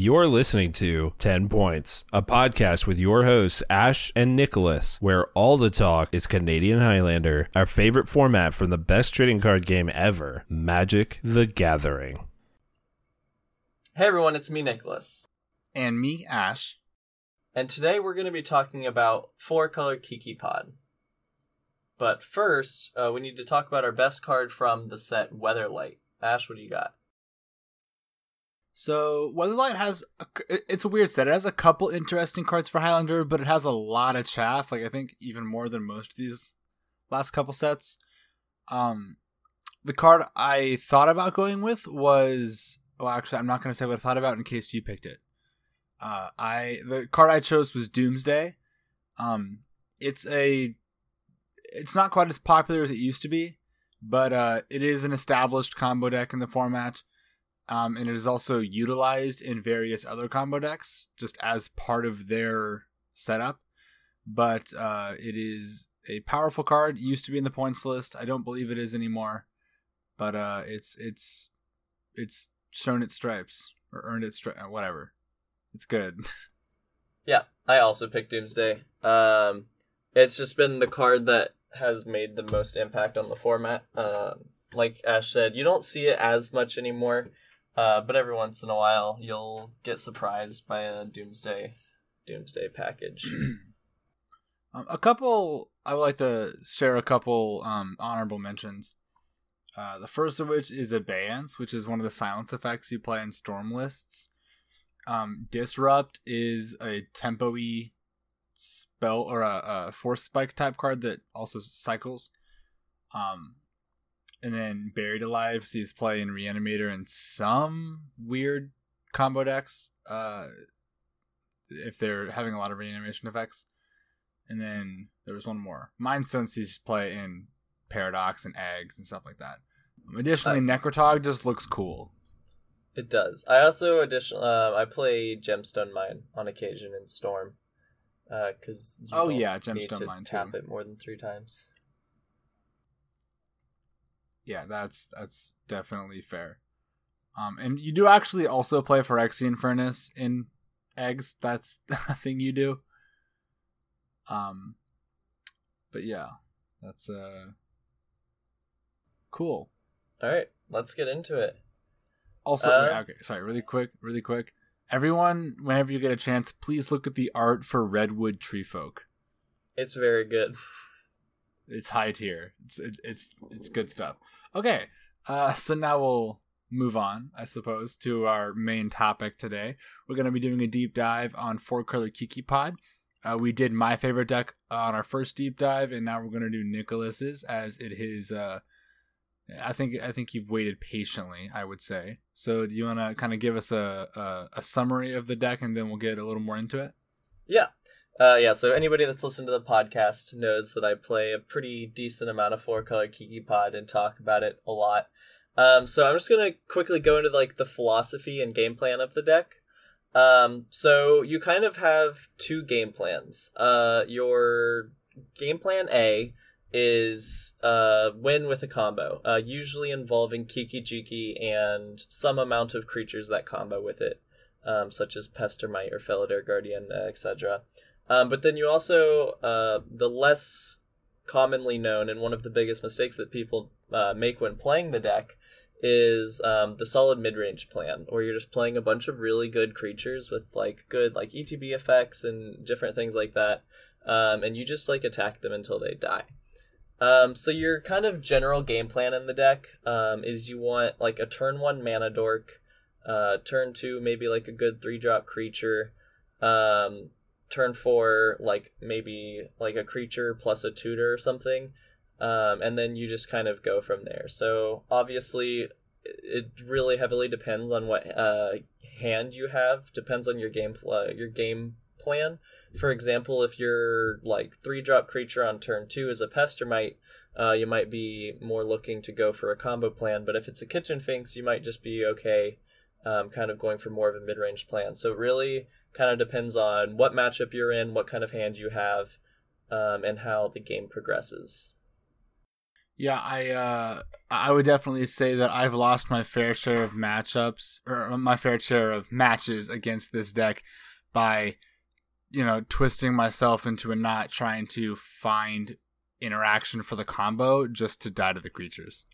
You're listening to 10 Points, a podcast with your hosts, Ash and Nicholas, where all the talk is Canadian Highlander, our favorite format from the best trading card game ever, Magic the Gathering. Hey everyone, it's me, Nicholas. And me, Ash. And today we're going to be talking about four color Kiki Pod. But first, uh, we need to talk about our best card from the set Weatherlight. Ash, what do you got? So Weatherlight has a, it's a weird set. It has a couple interesting cards for Highlander, but it has a lot of chaff. Like I think even more than most of these last couple sets. Um, the card I thought about going with was well, actually, I'm not going to say what I thought about in case you picked it. Uh, I the card I chose was Doomsday. Um, it's a it's not quite as popular as it used to be, but uh, it is an established combo deck in the format. Um, and it is also utilized in various other combo decks just as part of their setup. But uh, it is a powerful card. It used to be in the points list. I don't believe it is anymore, but uh, it's it's it's shown its stripes or earned its stri- uh, whatever. It's good. Yeah, I also picked Doomsday. Um, it's just been the card that has made the most impact on the format. Um, like Ash said, you don't see it as much anymore, uh, but every once in a while you'll get surprised by a Doomsday Doomsday package. um, a couple, I would like to share a couple um, honorable mentions. Uh, the first of which is Abeyance, which is one of the silence effects you play in storm lists. Um, Disrupt is a tempo-y spell or a, a force spike type card that also cycles. Um, and then Buried Alive sees play in Reanimator and some weird combo decks. Uh, if they're having a lot of reanimation effects. And then there was one more. Mindstone sees play in Paradox and Eggs and stuff like that. Um, additionally, uh, Necrotog just looks cool. It does. I also additional uh, I play Gemstone Mine on occasion in Storm, because uh, oh yeah, Gemstone Mine tap too. it more than three times. Yeah, that's that's definitely fair. Um, and you do actually also play Phyrexian Furnace in eggs. That's a thing you do. Um, but yeah, that's uh cool. All right, let's get into it. Also, uh, okay, sorry, really quick, really quick. Everyone, whenever you get a chance, please look at the art for Redwood Tree Folk. It's very good. It's high tier. It's it, it's it's good stuff. Okay, uh, so now we'll move on, I suppose, to our main topic today. We're going to be doing a deep dive on four color Kiki Pod. Uh, we did my favorite deck on our first deep dive, and now we're going to do Nicholas's as it is uh, I think I think you've waited patiently. I would say. So, do you want to kind of give us a, a, a summary of the deck, and then we'll get a little more into it? Yeah, uh, yeah. So anybody that's listened to the podcast knows that I play a pretty decent amount of four color Kiki Pod and talk about it a lot. Um, so I'm just gonna quickly go into like the philosophy and game plan of the deck. Um, so you kind of have two game plans. Uh, your game plan A is uh, win with a combo, uh, usually involving Kiki Jiki and some amount of creatures that combo with it, um, such as Pestermite or Felidar Guardian, etc. Um, but then you also, uh, the less commonly known and one of the biggest mistakes that people uh, make when playing the deck is um, the solid mid-range plan, where you're just playing a bunch of really good creatures with like good like ETB effects and different things like that, um, and you just like attack them until they die. Um, so your kind of general game plan in the deck um, is you want like a turn one mana dork, uh, turn two maybe like a good three drop creature, um, turn four like maybe like a creature plus a tutor or something, um, and then you just kind of go from there. So obviously, it really heavily depends on what uh, hand you have. Depends on your game uh, your game plan. For example, if your like three drop creature on turn two is a Pestermite, uh, you might be more looking to go for a combo plan. But if it's a Kitchen Finks, you might just be okay, um, kind of going for more of a mid range plan. So really kind of depends on what matchup you're in, what kind of hand you have, um, and how the game progresses. Yeah, I uh I would definitely say that I've lost my fair share of matchups or my fair share of matches against this deck by you know twisting myself into a knot trying to find interaction for the combo just to die to the creatures.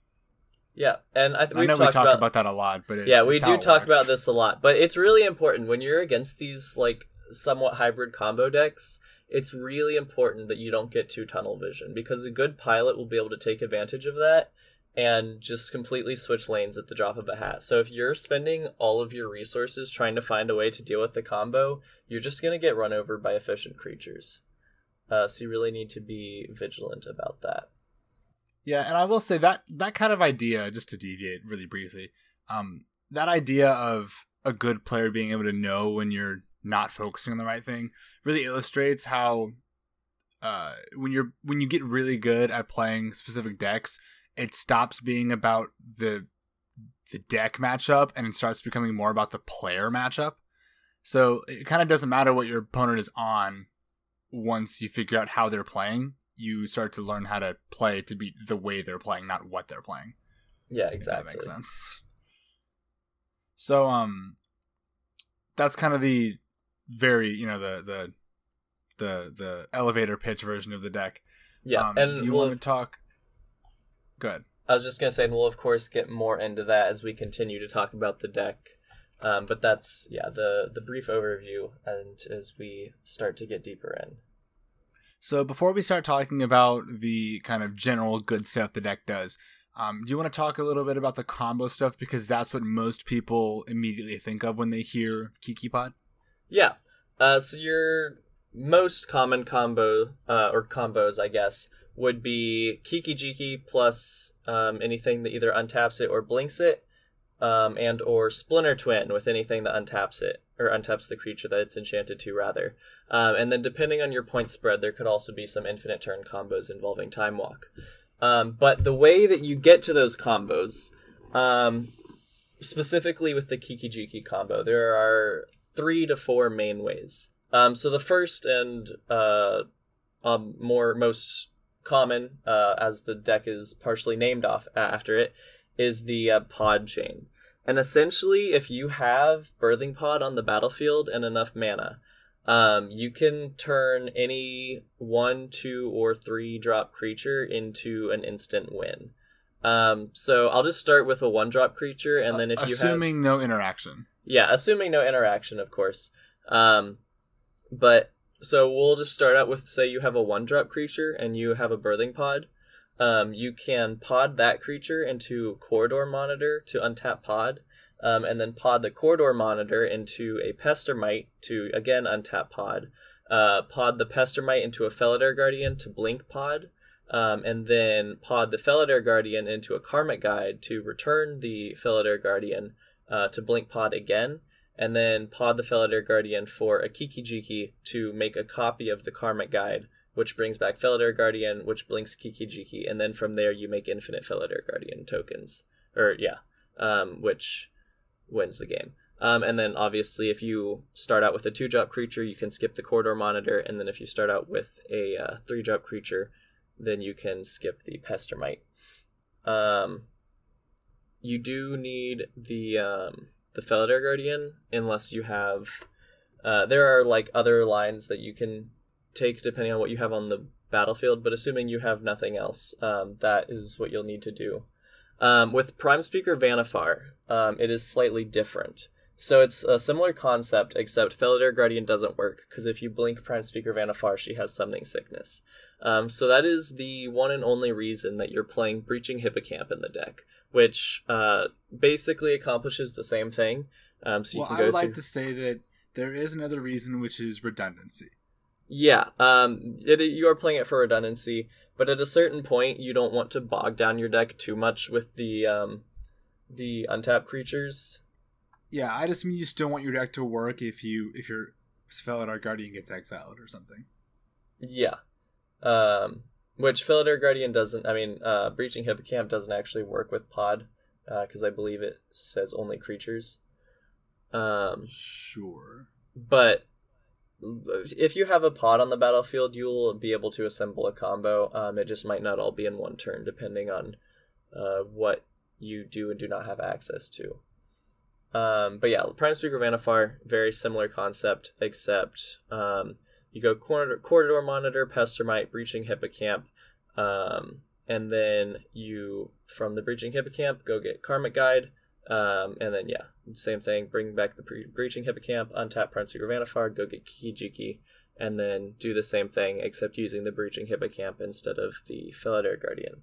Yeah, and I, I know we talk about, about, that a lot, but it, yeah, we do talk works. about this a lot. But it's really important when you're against these like somewhat hybrid combo decks. It's really important that you don't get too tunnel vision because a good pilot will be able to take advantage of that and just completely switch lanes at the drop of a hat. So if you're spending all of your resources trying to find a way to deal with the combo, you're just going to get run over by efficient creatures. Uh, so you really need to be vigilant about that. Yeah, and I will say that that kind of idea, just to deviate really briefly, um, that idea of a good player being able to know when you're not focusing on the right thing really illustrates how uh, when you're when you get really good at playing specific decks, it stops being about the the deck matchup and it starts becoming more about the player matchup. So it kind of doesn't matter what your opponent is on once you figure out how they're playing. You start to learn how to play to beat the way they're playing, not what they're playing. Yeah, exactly. that makes sense. So um that's kind of the very, you know, the the the the elevator pitch version of the deck. Yeah, um, and do you we'll, want to talk Good. I was just gonna say, and we'll of course get more into that as we continue to talk about the deck. Um, but that's yeah the the brief overview, and as we start to get deeper in. So before we start talking about the kind of general good stuff the deck does, um, do you want to talk a little bit about the combo stuff because that's what most people immediately think of when they hear Kiki Pod? Yeah. Uh, so your most common combo uh, or combos, I guess, would be Kiki Jiki plus um, anything that either untaps it or blinks it, um, and or Splinter Twin with anything that untaps it or untaps the creature that it's enchanted to, rather. Um, and then depending on your point spread, there could also be some infinite turn combos involving Time Walk. Um, but the way that you get to those combos, um, specifically with the Kiki Jiki combo, there are three to four main ways. Um, so the first and uh, um, more most common, uh, as the deck is partially named off after it, is the uh, pod chain. And essentially, if you have Birthing Pod on the battlefield and enough mana, um, you can turn any one, two, or three drop creature into an instant win. Um, so I'll just start with a one drop creature, and then if you assuming no interaction, yeah, assuming no interaction, of course. Um, but so we'll just start out with say you have a one drop creature and you have a birthing pod. Um, you can pod that creature into corridor monitor to untap pod, um, and then pod the corridor monitor into a pestermite to again untap pod. Uh, pod the pestermite into a Felidar Guardian to blink pod, um, and then pod the Felidar Guardian into a Karmic Guide to return the Felidar Guardian uh, to blink pod again and then pod the Felidar Guardian for a Kiki Jiki to make a copy of the Karmic Guide, which brings back Felidar Guardian, which blinks Kiki Jiki, and then from there you make infinite Felidar Guardian tokens. Or, yeah, um, which wins the game. Um, and then obviously, if you start out with a two drop creature, you can skip the corridor monitor, and then if you start out with a uh, three drop creature, then you can skip the Pestermite. Um, you do need the um, the Felidar Guardian unless you have. Uh, there are like other lines that you can take depending on what you have on the battlefield, but assuming you have nothing else, um, that is what you'll need to do. Um, with Prime Speaker Vannifar, um, it is slightly different. So it's a similar concept, except Felidar Guardian doesn't work, because if you blink Prime Speaker Vannifar, she has Summoning Sickness. Um, so that is the one and only reason that you're playing Breaching Hippocamp in the deck, which uh, basically accomplishes the same thing. Um, so you well, can go I would through... like to say that there is another reason, which is redundancy. Yeah, um, it, you are playing it for redundancy, but at a certain point, you don't want to bog down your deck too much with the um, the untapped creatures. Yeah, I just mean you still want your deck to work if you if your Felidar Guardian gets exiled or something. Yeah, um, which Felidar Guardian doesn't. I mean, uh, Breaching Hippocamp doesn't actually work with Pod because uh, I believe it says only creatures. Um, sure. But if you have a pod on the battlefield, you'll be able to assemble a combo. Um, it just might not all be in one turn, depending on uh, what you do and do not have access to. Um, but yeah, Prime Speaker Vannifar, very similar concept, except um, you go corridor, corridor monitor, Pestermite, breaching hippocamp, um, and then you from the breaching hippocamp go get Karmic Guide, um, and then yeah, same thing, bring back the pre- breaching hippocamp, untap Speaker Vannifar, go get Kiki and then do the same thing except using the breaching hippocamp instead of the Felidar Guardian.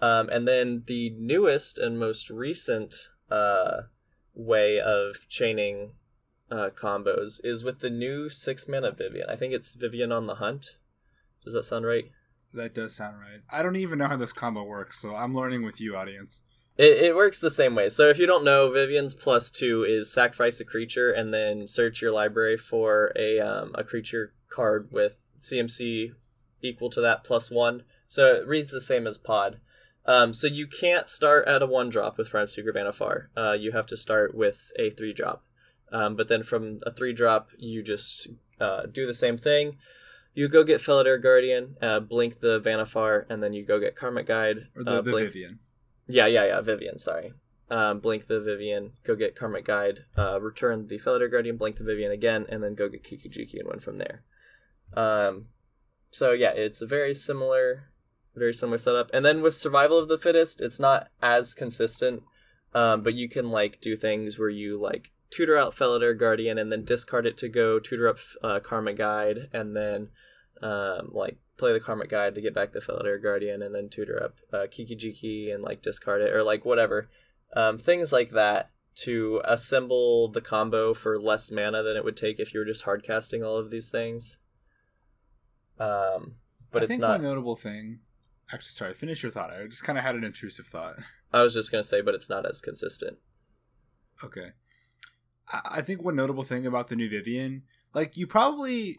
Um, and then the newest and most recent uh, way of chaining uh, combos is with the new six mana Vivien. I think it's Vivien on the Hunt. Does that sound right? That does sound right. I don't even know how this combo works, so I'm learning with you, audience. It, it works the same way. So if you don't know, Vivien's plus two is sacrifice a creature and then search your library for a um, a creature card with CMC equal to that plus one. So it reads the same as Pod. Um, so you can't start at a one drop with Prime Speaker Vannifar. Uh, you have to start with a three drop. Um, but then from a three drop, you just uh, do the same thing. You go get Felidar Guardian, uh, blink the Vannifar, and then you go get Karmic Guide. Or the, uh, the blink... Vivien. Yeah, yeah, yeah, Vivien, sorry. Um, blink the Vivien, go get Karmic Guide, uh, return the Felidar Guardian, blink the Vivien again, and then go get Kiki-Jiki and win from there. Um, so yeah, it's a very similar, very similar setup. And then with Survival of the Fittest, it's not as consistent, um, but you can like do things where you like tutor out Felidar Guardian and then discard it to go tutor up uh, Karmic Guide and then um, like play the Karmic Guide to get back the Felidar Guardian and then tutor up uh, Kiki Jiki and like discard it or like whatever. Um, things like that to assemble the combo for less mana than it would take if you were just hardcasting all of these things. Um, but I it's think not. one notable thing. Actually, sorry. Finish your thought. I just kind of had an intrusive thought. I was just gonna say, but it's not as consistent. Okay. I I think one notable thing about the new Vivien, like you probably,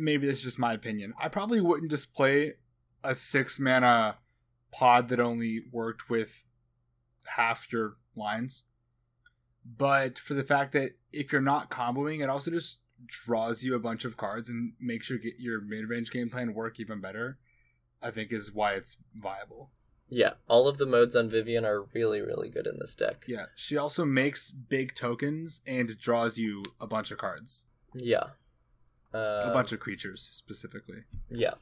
maybe this is just my opinion. I probably wouldn't just play a six mana pod that only worked with half your lines. But for the fact that if you're not comboing, it also just draws you a bunch of cards and makes your your mid range game plan work even better. I think is why it's viable. Yeah, all of the modes on Vivien are really, really good in this deck. Yeah, she also makes big tokens and draws you a bunch of cards, Yeah. Uh, a bunch of creatures specifically. Yeah.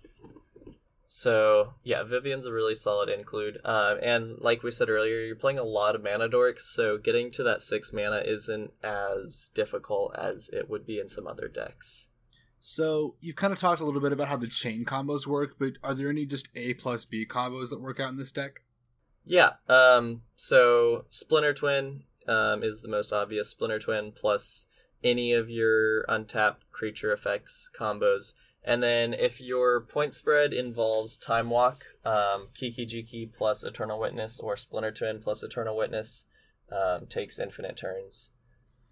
So yeah, Vivien's a really solid include. Um, and like we said earlier, you're playing a lot of mana dorks, so getting to that six mana isn't as difficult as it would be in some other decks. So you've kind of talked a little bit about how the chain combos work, but are there any just A plus B combos that work out in this deck? Yeah. Um. So Splinter Twin um is the most obvious. Splinter Twin plus any of your untapped creature effects combos. And then if your point spread involves Time Walk, um, Kiki Jiki plus Eternal Witness or Splinter Twin plus Eternal Witness um, takes infinite turns.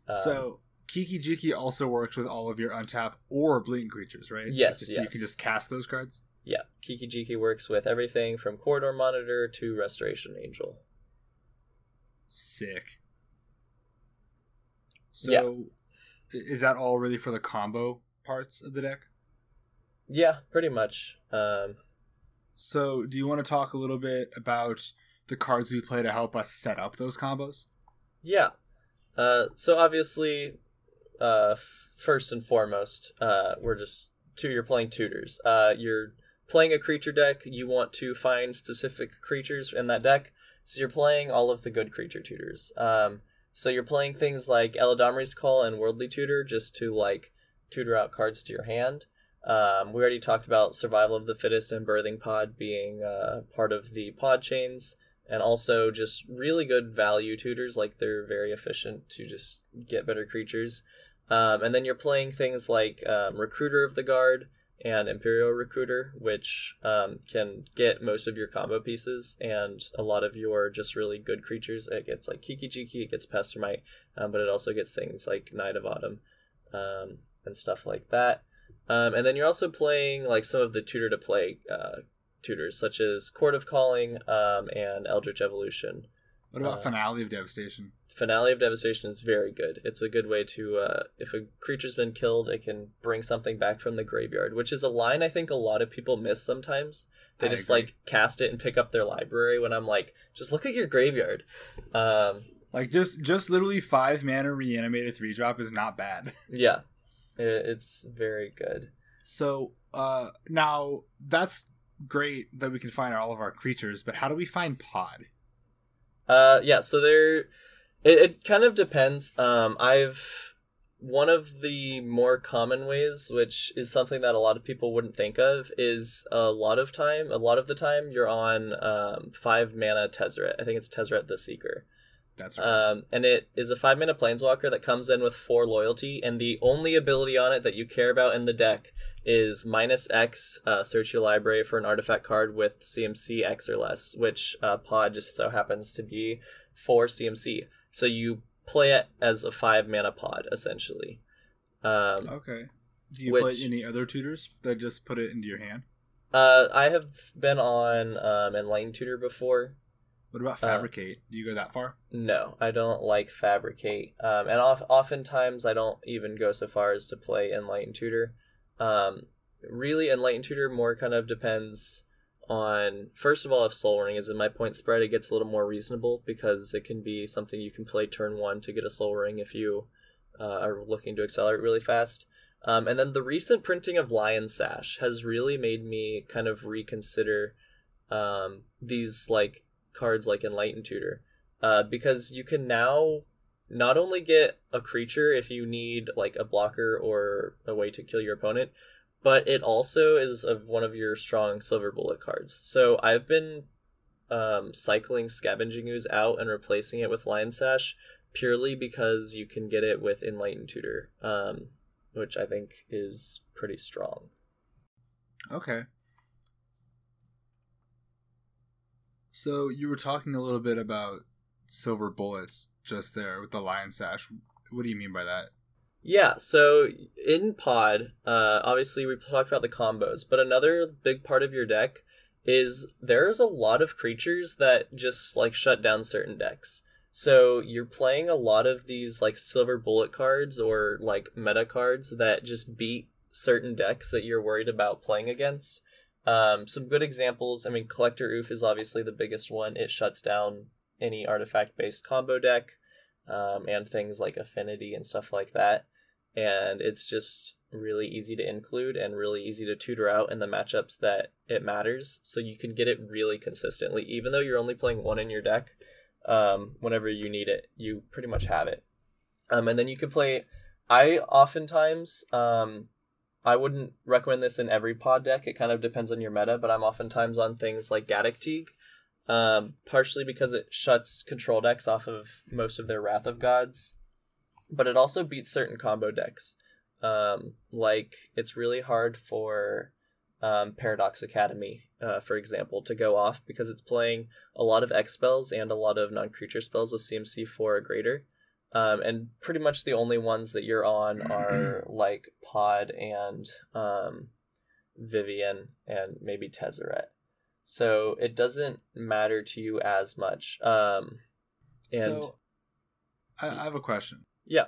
Um, so Kiki Jiki also works with all of your untap or bleeding creatures, right? Yes, Just- You can just cast those cards. yeah, Kiki Jiki works with everything from Corridor Monitor to Restoration Angel. Sick. So, Yeah. Is that all really for the combo parts of the deck? Yeah, pretty much. Um, So, do you want to talk a little bit about the cards we play to help us set up those combos? Yeah. Uh, so obviously, uh, f- first and foremost, uh, we're just two. You're playing tutors. Uh, you're playing a creature deck. You want to find specific creatures in that deck. So you're playing all of the good creature tutors. Um, so you're playing things like Eladamri's Call and Worldly Tutor just to like tutor out cards to your hand. Um, we already talked about Survival of the Fittest and Birthing Pod being uh, part of the pod chains and also just really good value tutors like they're very efficient to just get better creatures um, and then you're playing things like um, recruiter of the guard and imperial recruiter which um, can get most of your combo pieces and a lot of your just really good creatures it gets like kiki jiki it gets pestermite um, but it also gets things like knight of autumn um, and stuff like that um, and then you're also playing like some of the tutor to play uh, tutors such as Chord of Calling um, and Eldritch Evolution. What about Uh, Finale of Devastation? Finale of Devastation is very good. It's a good way to, uh, if a creature's been killed, it can bring something back from the graveyard, which is a line I think a lot of people miss sometimes. They I just agree. like cast it and pick up their library when I'm like, just look at your graveyard. Um, Like just just literally five mana reanimated three drop is not bad. yeah, it's very good. So uh now that's great that we can find all of our creatures, but how do we find Pod? Uh, yeah, so there, it, it kind of depends. Um, I've one of the more common ways, which is something that a lot of people wouldn't think of, is a lot of time. A lot of the time, you're on um, five mana Tezzeret. I think it's Tezzeret the Seeker. That's right. Um, and it is a five mana planeswalker that comes in with four loyalty, and the only ability on it that you care about in the deck is minus X, uh, search your library for an artifact card with CMC X or less, which uh, Pod just so happens to be for CMC. So you play it as a five mana pod, essentially. Um, okay. Do you play any other tutors that just put it into your hand? uh, I have been on um, Enlightened Tutor before. What about Uh, Fabricate? Do you go that far? No, I don't like Fabricate. Um, and of, oftentimes I don't even go so far as to play Enlightened Tutor. Um, really, Enlightened Tutor more kind of depends on, first of all, if Sol Ring is in my point spread, it gets a little more reasonable because it can be something you can play turn one to get a Sol Ring if you uh, are looking to accelerate really fast. Um, and then the recent printing of Lion Sash has really made me kind of reconsider um, these like cards like Enlightened Tutor uh, because you can now not only get a creature if you need like a blocker or a way to kill your opponent, but it also is of one of your strong silver bullet cards. So I've been um, cycling Scavenging Ooze out and replacing it with Lion Sash purely because you can get it with Enlightened Tutor, um, which I think is pretty strong. Okay. So you were talking a little bit about silver bullets just there with the lion sash. What do you mean by that? Yeah, so in Pod, uh, obviously we talked about the combos, but another big part of your deck is there's a lot of creatures that just like shut down certain decks. So you're playing a lot of these like silver bullet cards or like meta cards that just beat certain decks that you're worried about playing against. Um, some good examples. I mean, Collector Ouphe is obviously the biggest one. It shuts down any artifact based combo deck um, and things like Affinity and stuff like that. And it's just really easy to include and really easy to tutor out in the matchups that it matters. So you can get it really consistently, even though you're only playing one in your deck. Um, whenever you need it, you pretty much have it. Um, and then you can play. I oftentimes um, I wouldn't recommend this in every pod deck. It kind of depends on your meta, but I'm oftentimes on things like Gaddock Teeg, um, partially because it shuts control decks off of most of their Wrath of Gods, but it also beats certain combo decks. Um, like it's really hard for um, Paradox Academy, uh, for example, to go off because it's playing a lot of X spells and a lot of non creature spells with CMC four or greater. Um, and pretty much the only ones that you're on are like Pod and um, Vivien and maybe Tezzeret. So it doesn't matter to you as much. Um, and so, I, I have a question. yeah,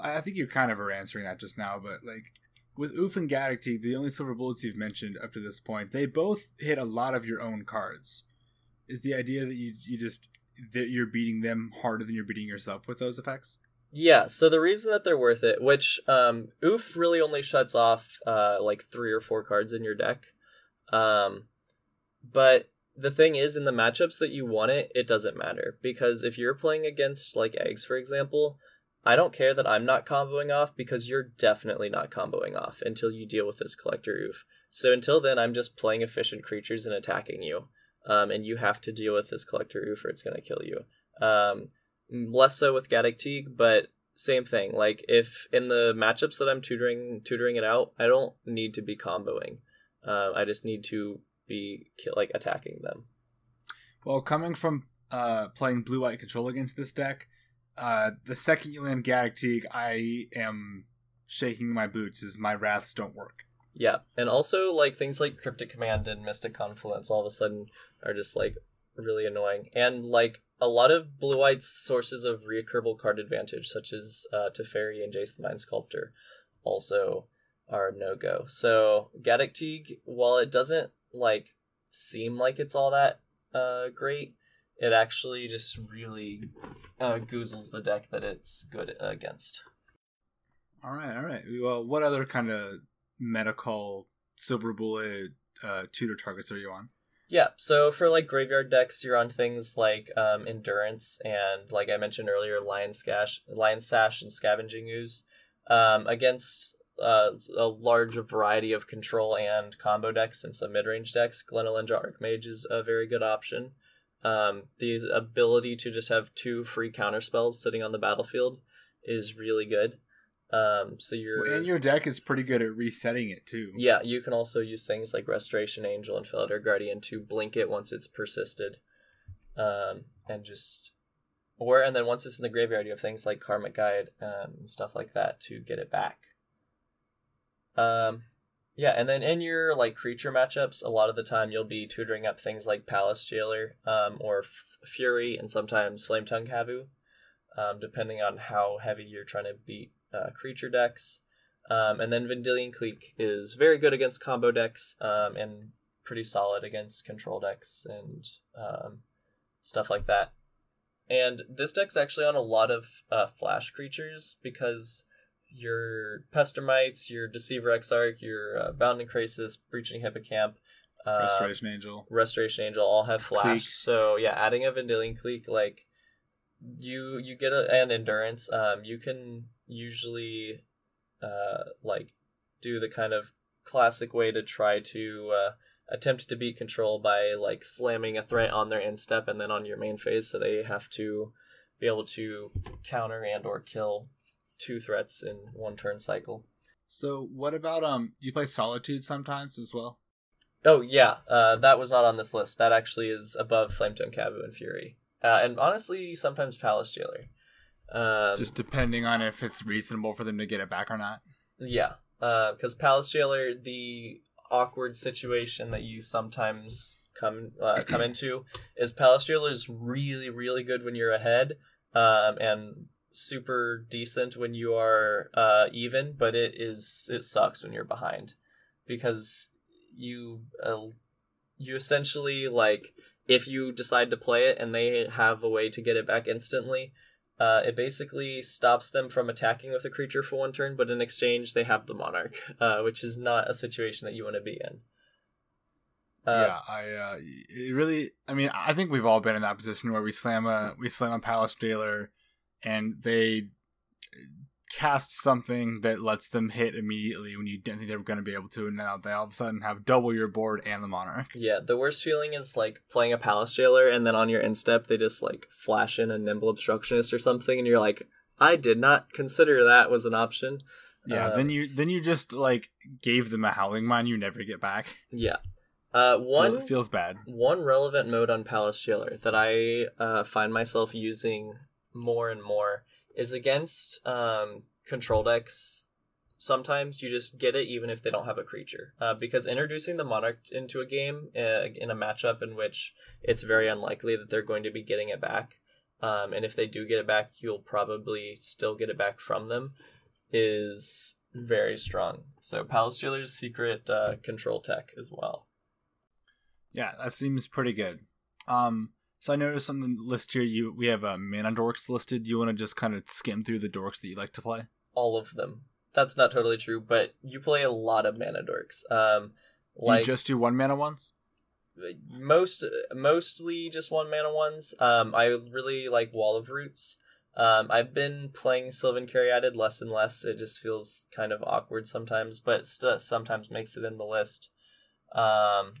I I think you kind of are answering that just now, but like with Ouphe and Gaddock the only silver bullets you've mentioned up to this point, they both hit a lot of your own cards. Is the idea that you you just that you're beating them harder than you're beating yourself with those effects? Yeah, so the reason that they're worth it, which um Ouphe really only shuts off uh like three or four cards in your deck. Um but the thing is in the matchups that you want it, it doesn't matter. Because if you're playing against like eggs, for example, I don't care that I'm not comboing off because you're definitely not comboing off until you deal with this collector ouphe. So until then I'm just playing efficient creatures and attacking you. Um, and you have to deal with this collector ouphe or it's gonna kill you. Um, less so with Gaddock Teeg, but same thing. Like if in the matchups that I'm tutoring tutoring it out, I don't need to be comboing. Uh, I just need to be like attacking them. Well, coming from uh, playing blue white control against this deck, uh, the second you land Gaddock Teeg, I am shaking my boots as my wraths don't work. Yeah, and also like things like Cryptic Command and Mystic Confluence all of a sudden are just like really annoying. And like a lot of blue white's sources of reoccurable card advantage, such as uh, Teferi and Jace the Mind Sculptor, also are no go. So Gaddock Teeg, while it doesn't like seem like it's all that uh, great, it actually just really uh, goozles the deck that it's good against. All right, all right. Well, what other kind of medical silver bullet uh, tutor targets are you on? Yeah, so for like graveyard decks, you're on things like um, endurance and, like I mentioned earlier, lion sash, lion sash, and scavenging ooze. Um, against uh, a large variety of control and combo decks and some mid-range decks, Glen Elendra Archmage is a very good option. Um, the ability to just have two free counter spells sitting on the battlefield is really good. Um, so your and your deck is pretty good at resetting it too. Yeah, you can also use things like Restoration Angel and Felidar Guardian to blink it once it's persisted, um, and just or and then once it's in the graveyard, you have things like Karmic Guide um, and stuff like that to get it back. Um, yeah, and then in your like creature matchups, a lot of the time you'll be tutoring up things like Palace Jailer, um, or F- Fury, and sometimes Flametongue Kavu, um, depending on how heavy you're trying to beat uh, creature decks. Um, and then Vendilion Clique is very good against combo decks um, and pretty solid against control decks and um, stuff like that. And this deck's actually on a lot of uh, flash creatures because your Pestermites, your Deceiver Exarch, your uh, Bounding Krasis, Breaching Hippocamp, uh, Restoration Angel, Restoration Angel all have flash. Clique. So yeah, adding a Vendilion Clique like you you get a, an endurance. Um, you can usually uh, like do the kind of classic way to try to uh, attempt to beat control by like slamming a threat on their end step and then on your main phase so they have to be able to counter and or kill two threats in one turn cycle. So what about um do you play solitude sometimes as well? Oh yeah uh, that was not on this list. That actually is above flametongue kavu and fury. Uh, and honestly sometimes palace jailer um, Just depending on if it's reasonable for them to get it back or not. Yeah, because uh, Palace Jailer, the awkward situation that you sometimes come uh, come into is Palace Jailer is really really good when you're ahead, um, and super decent when you are uh, even, but it is it sucks when you're behind because you uh, you essentially like if you decide to play it and they have a way to get it back instantly uh, it basically stops them from attacking with a creature for one turn, but in exchange they have the monarch, uh, which is not a situation that you want to be in. Uh, yeah, I uh, it really. I mean, I think we've all been in that position where we slam a we slam a palace jailer, and they cast something that lets them hit immediately when you didn't think they were going to be able to, and now they all of a sudden have double your board and the monarch. Yeah, the worst feeling is like playing a palace jailer, and then on your end step they just like flash in a nimble obstructionist or something, and you're like, I did not consider that was an option. Yeah, um, then you then you just like gave them a howling mine you never get back. Yeah. Uh, one it feels bad. One relevant mode on Palace Jailer that I uh, find myself using more and more is against um, control decks. Sometimes you just get it even if they don't have a creature, uh, because introducing the monarch into a game uh, in a matchup in which it's very unlikely that they're going to be getting it back, um, and if they do get it back, you'll probably still get it back from them, is very strong. So Palace Jailer's secret uh, control tech as well. Yeah, that seems pretty good. Um, so I noticed on the list here you we have uh, mana dorks listed. You want to just kind of skim through the dorks that you like to play? All of them. That's not totally true, but you play a lot of mana dorks. Um, like you just do one mana ones. Most mostly just one mana ones. Um, I really like Wall of Roots. Um, I've been playing Sylvan Caryatid less and less. It just feels kind of awkward sometimes, but st- sometimes makes it in the list. Um,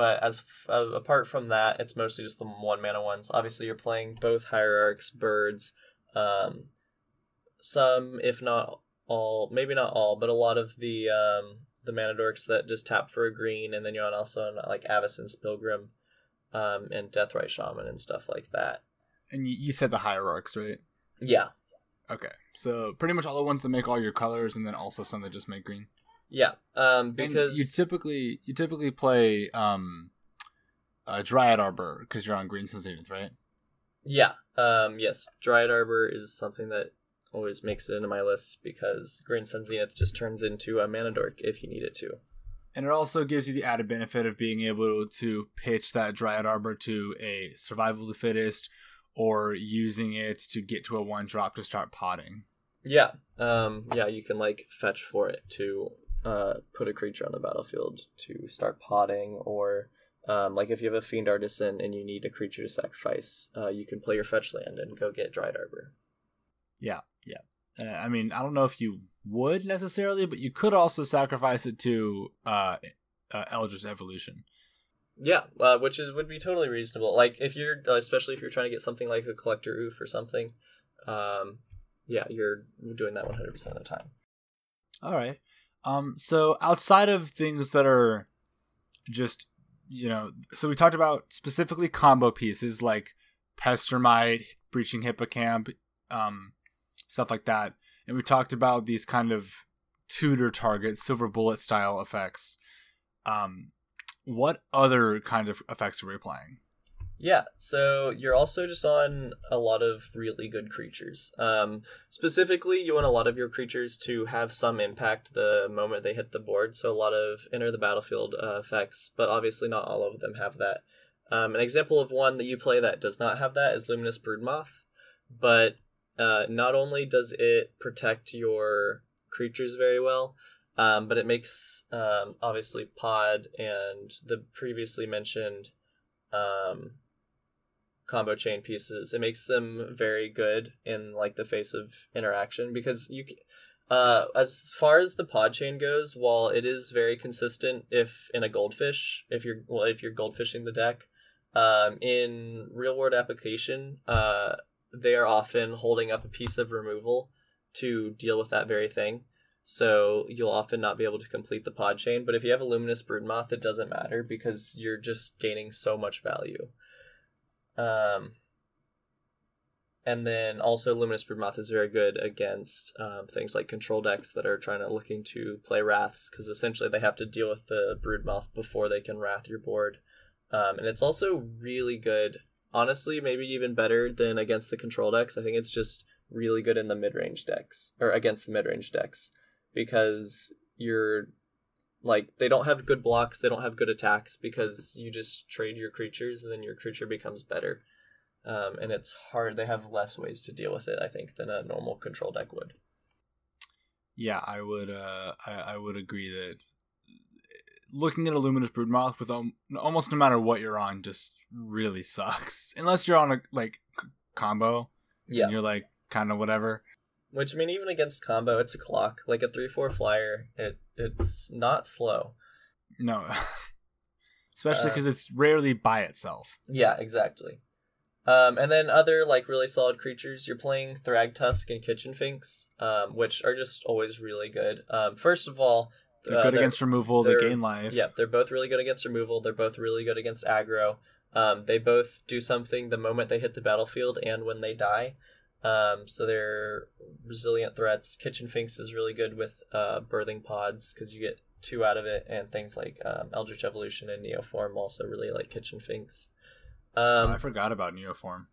but as uh, apart from that, it's mostly just the one mana ones. Obviously, you're playing both hierarchs, birds, um, some if not all, maybe not all, but a lot of the um, the mana dorks that just tap for a green, and then you're on also on like Avacyn's Pilgrim, um, and Deathrite Shaman and stuff like that. And you, you said the hierarchs, right? Yeah. Okay, so pretty much all the ones that make all your colors, and then also some that just make green. Yeah, um, because and you typically you typically play um, uh, Dryad Arbor because you're on Green Sun Zenith, right? Yeah. Um. Yes. Dryad Arbor is something that always makes it into my lists because Green Sun Zenith just turns into a mana dork if you need it to. And it also gives you the added benefit of being able to pitch that Dryad Arbor to a survival the fittest or using it to get to a one drop to start potting. Yeah. Um. Yeah. You can like fetch for it to uh put a creature on the battlefield to start potting or. Um, like if you have a fiend artisan and you need a creature to sacrifice, uh, you can play your fetch land and go get Dryad Arbor. Yeah, yeah. Uh, I mean, I don't know if you would necessarily, but you could also sacrifice it to uh, uh Eldritch Evolution. Yeah, uh, which is would be totally reasonable. Like if you're, uh, especially if you're trying to get something like a collector ouphe or something, um, yeah, you're doing that 100 percent of the time. All right. Um. So outside of things that are just you know, so we talked about specifically combo pieces like Pestermite, Breaching Hippocamp, um, stuff like that. And we talked about these kind of tutor target, silver bullet style effects. Um, what other kind of effects are we applying? Yeah, so you're also just on a lot of really good creatures. Um, specifically, you want a lot of your creatures to have some impact the moment they hit the board. So a lot of enter the battlefield uh, effects, but obviously not all of them have that. Um, an example of one that you play that does not have that is Luminous Broodmoth, but uh, not only does it protect your creatures very well, um, but it makes um, obviously Pod and the previously mentioned um, combo chain pieces. It makes them very good in like the face of interaction because you uh as far as the pod chain goes, while it is very consistent if in a goldfish, if you're well, if you're goldfishing the deck, um in real world application, uh they are often holding up a piece of removal to deal with that very thing. So you'll often not be able to complete the pod chain, but if you have a luminous broodmoth, it doesn't matter because you're just gaining so much value. Um, and then also Luminous Broodmoth is very good against um, things like control decks that are trying to looking to play wraths because essentially they have to deal with the Broodmoth before they can wrath your board. Um, and it's also really good, honestly, maybe even better than against the control decks. I think it's just really good in the mid range decks or against the mid range decks because you're like they don't have good blocks, they don't have good attacks because you just trade your creatures and then your creature becomes better. Um, and it's hard. They have less ways to deal with it, I think, than a normal control deck would. Yeah, I would. Uh, I, I would agree that looking at a luminous broodmoth with um, almost no matter what you're on just really sucks. Unless you're on a like c- combo, yeah, you're like kind of whatever. Which I mean, even against combo, it's a clock. Like a three four flyer, it it's not slow. No, especially because uh, it's rarely by itself. Yeah, exactly. Um, and then other like really solid creatures, you're playing Thragtusk and Kitchen Finks, um, which are just always really good. Um, first of all, they're uh, good they're, against removal. They gain life. Yeah, they're both really good against removal. They're both really good against aggro. Um, they both do something the moment they hit the battlefield and when they die. Um, so they're resilient threats. Kitchen Finks is really good with uh, birthing pods because you get two out of it, and things like um, Eldritch Evolution and Neoform also really like Kitchen Finks. Um, oh, I forgot about Neoform.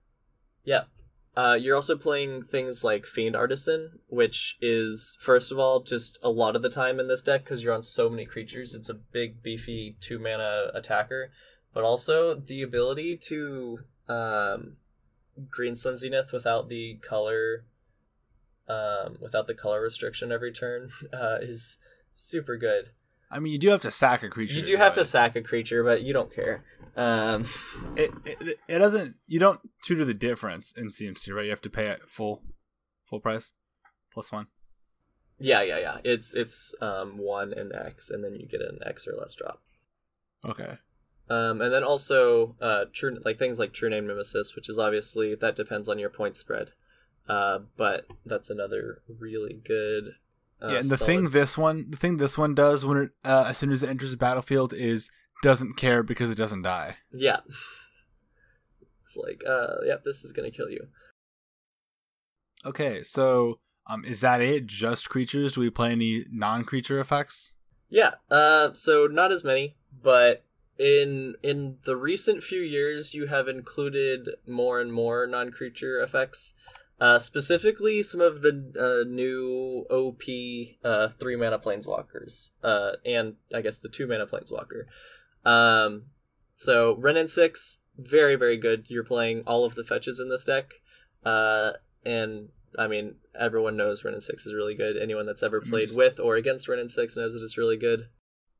Yeah. Uh, you're also playing things like Fiend Artisan, which is, first of all, just a lot of the time in this deck because you're on so many creatures. It's a big, beefy two mana attacker, but also the ability to um, Green Sun Zenith without the color um, without the color restriction every turn uh, is super good. I mean, you do have to sack a creature. You do have to sack a creature, but you don't care. Um, it, it, it doesn't. You don't tutor the difference in CMC, right? You have to pay it full full price plus one. Yeah, yeah, yeah. It's it's um, one and X, and then you get an X or less drop. Okay. Um, and then also uh, true like things like True Name Nemesis, which is obviously that depends on your point spread. Uh, but that's another really good. Uh, yeah, and the solid... thing this one, the thing this one does when it uh, as soon as it enters the battlefield is doesn't care because it doesn't die. Yeah, it's like, uh, yep, this is gonna kill you. Okay, so um, is that it? Just creatures? Do we play any non-creature effects? Yeah, uh, so not as many, but in in the recent few years, you have included more and more non-creature effects. Uh, specifically, some of the uh, new OP uh, three mana planeswalkers, uh, and I guess the two mana planeswalker. Um, so and Six, very very good. You're playing all of the fetches in this deck, uh, and I mean everyone knows and Six is really good. Anyone that's ever played Just- with or against and Six knows that it's really good.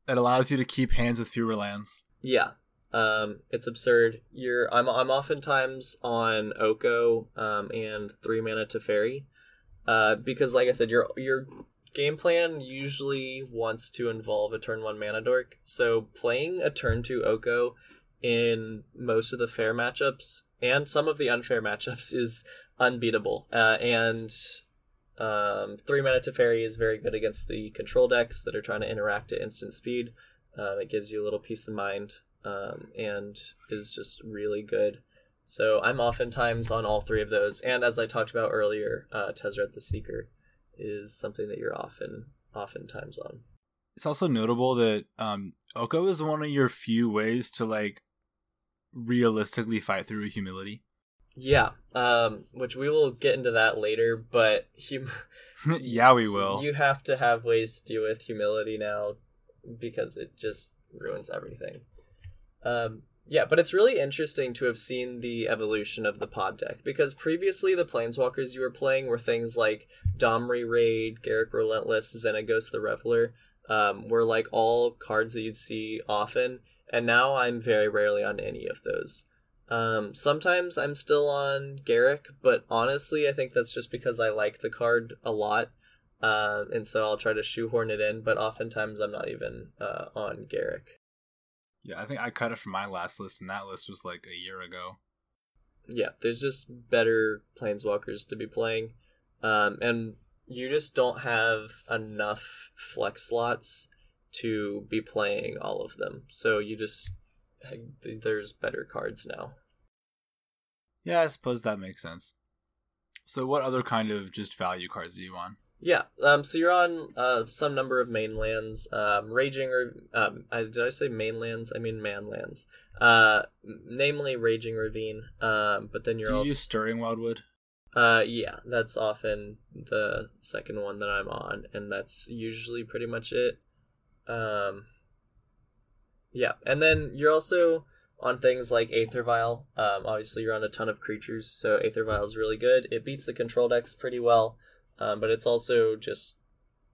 It allows you to keep hands with fewer lands. Yeah. Um, it's absurd. You're I'm I'm oftentimes on Oko um, and three mana Teferi. Uh, because like I said, your your game plan usually wants to involve a turn one mana dork. So playing a turn two Oko in most of the fair matchups and some of the unfair matchups is unbeatable. Uh, and um, three mana to Teferi is very good against the control decks that are trying to interact at instant speed. Um, it gives you a little peace of mind um, and is just really good. So I'm oftentimes on all three of those. And as I talked about earlier, uh, Tezzeret the Seeker is something that you're often oftentimes on. It's also notable that um, Oko is one of your few ways to like realistically fight through humility. Yeah, um, which we will get into that later, but hum- yeah, we will. you have to have ways to deal with humility now because it just ruins everything. Um, yeah, but it's really interesting to have seen the evolution of the pod deck because previously the planeswalkers you were playing were things like Domri Rade, Garruk Relentless, Xenagos the Reveler, um, were like all cards that you'd see often, and now I'm very rarely on any of those. Um, sometimes I'm still on Garruk, but honestly, I think that's just because I like the card a lot, um, and so I'll try to shoehorn it in. But oftentimes, I'm not even uh, on Garruk. yeah, I think I cut it from my last list, and that list was like a year ago. Yeah, there's just better planeswalkers to be playing, um, and you just don't have enough flex slots to be playing all of them. So you just there's better cards now. Yeah, I suppose that makes sense. So, what other kind of just value cards do you on? Yeah, um, so you're on uh, some number of mainlands. Um, Raging, or um, I, did I say mainlands? I mean manlands. Uh, namely Raging Ravine. Um, but then you're Do you also use Stirring Wildwood? uh, yeah, that's often the second one that I'm on, and that's usually pretty much it. Um, yeah, and then you're also on things like Aether Vial. Um, obviously, you're on a ton of creatures, so Aether Vial is really good. It beats the control decks pretty well, um, but it's also just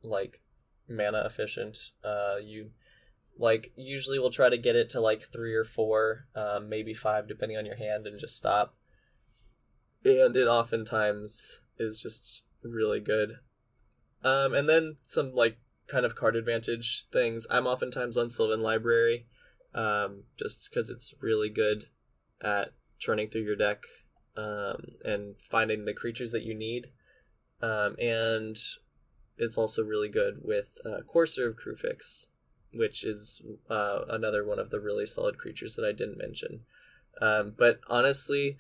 like mana efficient. Uh, you like usually will try to get it to like three or four, um, maybe five, depending on your hand, and just stop. And it oftentimes is just really good. Um, and then some like kind of card advantage things. I'm oftentimes on Sylvan Library, um, just because it's really good at churning through your deck um, and finding the creatures that you need. Um, and it's also really good with uh, Courser of Kruphix, which is uh, another one of the really solid creatures that I didn't mention. Um, but honestly,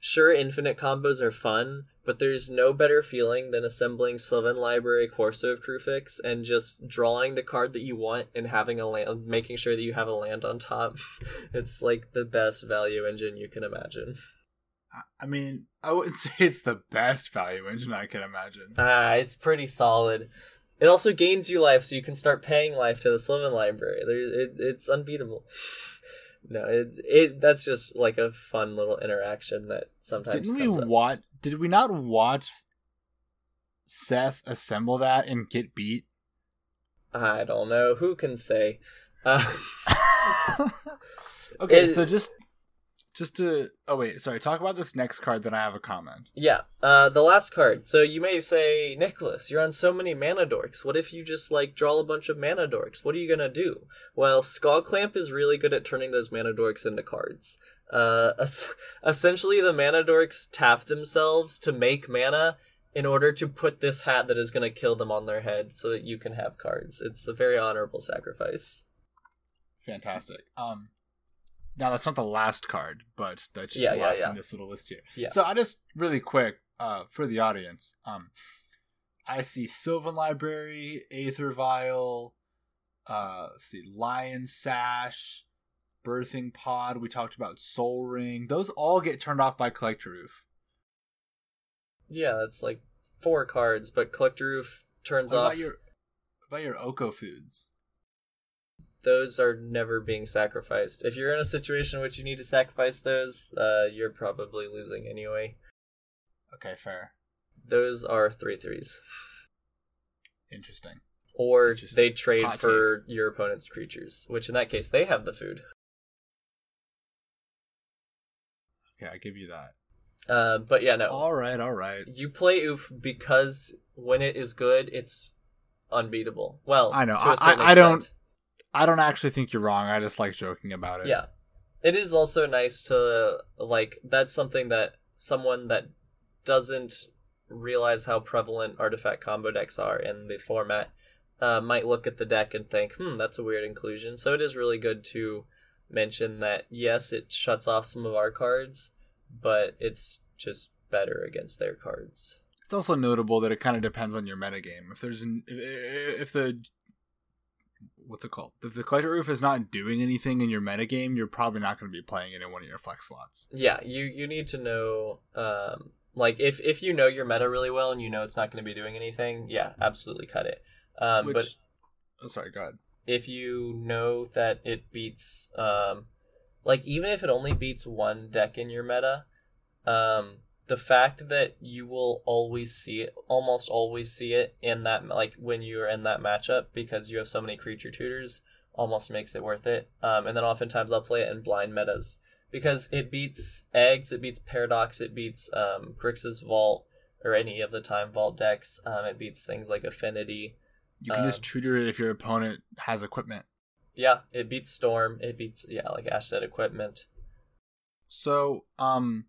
sure, infinite combos are fun, but there's no better feeling than assembling Sylvan Library Courser of Kruphix and just drawing the card that you want and having a land, making sure that you have a land on top. it's like the best value engine you can imagine. I- mean, I wouldn't say it's the best value engine I can imagine. Ah, it's pretty solid. It also gains you life, so you can start paying life to the Sylvan Library. There, it, it's unbeatable. No, it's it. That's just like a fun little interaction that sometimes Didn't we watch? Did we not watch Seth assemble that and get beat? I don't know. Who can say? Uh, okay, It- so just just to oh wait, sorry, talk about this next card. Then I have a comment. yeah. Uh, the last card. So you may say, Nicholas, you're on so many mana dorks. What if you just like draw a bunch of mana dorks? What are you gonna do? Well, Skullclamp is really good at turning those mana dorks into cards. Uh, es- essentially, the mana dorks tap themselves to make mana in order to put this hat that is going to kill them on their head so that you can have cards. It's a very honorable sacrifice. Fantastic. Um, now that's not the last card, but that's just Yeah, the last yeah. in this little list here. Yeah. So I just really quick, uh, for the audience, um, I see Sylvan Library, Aether Vial, uh, let's see, Lion Sash, Birthing Pod. We talked about Sol Ring. Those all get turned off by Collector Ouphe. Yeah, that's like four cards, but Collector Ouphe turns What off. about your about your Oko foods? Those are never being sacrificed. If you're in a situation in which you need to sacrifice those, uh, you're probably losing anyway. Okay, fair. Those are three threes. Interesting. Or Interesting. they trade Hot for your opponent's creatures, which in that case they have the food. Okay, I give you that. Um, but yeah, no. All right, all right. You play Ouphe because when it is good, it's unbeatable. Well, I know. I- I- I don't-. I don't actually think you're wrong. I just like joking about it. Yeah. It is also nice to like that's something that someone that doesn't realize how prevalent artifact combo decks are in the format uh, might look at the deck and think, "Hmm, that's a weird inclusion." So it is really good to mention that yes, it shuts off some of our cards, but it's just better against their cards. It's also notable that it kind of depends on your metagame. If there's an if if the what's it called? If the collector ouphe is not doing anything in your metagame, you're probably not going to be playing it in one of your flex slots. Yeah, you you need to know um like if if you know your meta really well and you know it's not going to be doing anything, yeah, absolutely cut it. Um Which, but oh, sorry, go ahead. if you know that it beats um like even if it only beats one deck in your meta um the fact that you will always see it almost always see it in that like when you're in that matchup because you have so many creature tutors almost makes it worth it um and then oftentimes i'll play it in blind metas because it beats eggs it beats paradox it beats um grixis vault or any of the time vault decks um it beats things like affinity You can just Um, tutor it if your opponent has equipment. Yeah, it beats Storm. It beats yeah, like Ash said, equipment. So, um,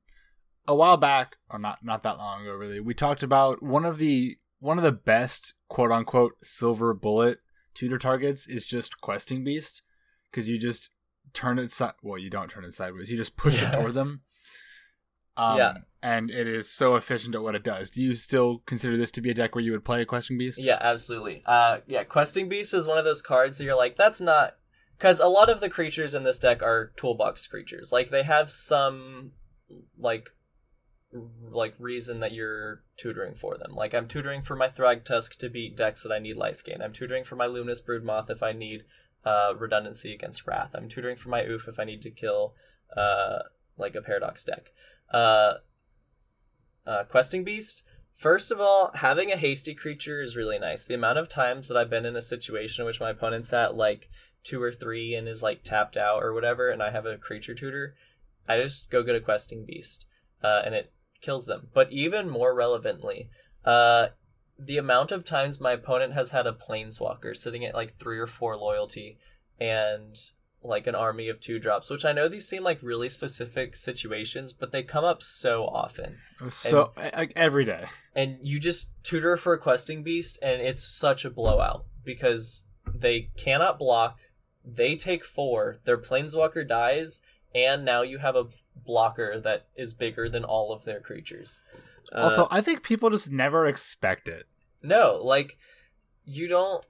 a while back, or not not that long ago, really, we talked about one of the one of the best quote unquote silver bullet tutor targets is just questing beast because you just turn it side. Well, you don't turn it sideways. You just push Yeah. it toward them. Um, Yeah. and it is so efficient at what it does. Do you still consider this to be a deck where you would play a questing beast? Yeah, absolutely. Uh, yeah, Questing Beast is one of those cards that you're like, that's not because a lot of the creatures in this deck are toolbox creatures. Like they have some like like reason that you're tutoring for them. Like I'm tutoring for my Thragtusk to beat decks that I need life gain. I'm tutoring for my Luminous Broodmoth if I need uh, redundancy against Wrath. I'm tutoring for my Ouphe if I need to kill uh, like a Paradox deck. Uh, uh, Questing Beast. First of all, having a hasty creature is really nice. The amount of times that I've been in a situation in which my opponent's at like two or three and is like tapped out or whatever, and I have a creature tutor, I just go get a questing beast, uh, and it kills them. But even more relevantly, uh, the amount of times my opponent has had a planeswalker sitting at like three or four loyalty and like an army of two drops, which I know these seem like really specific situations, but they come up so often So like every day. and you just tutor for a questing beast and it's such a blowout because they cannot block they take four their planeswalker dies and now you have a blocker that is bigger than all of their creatures. Uh, Also, I think people just never expect it. no like you don't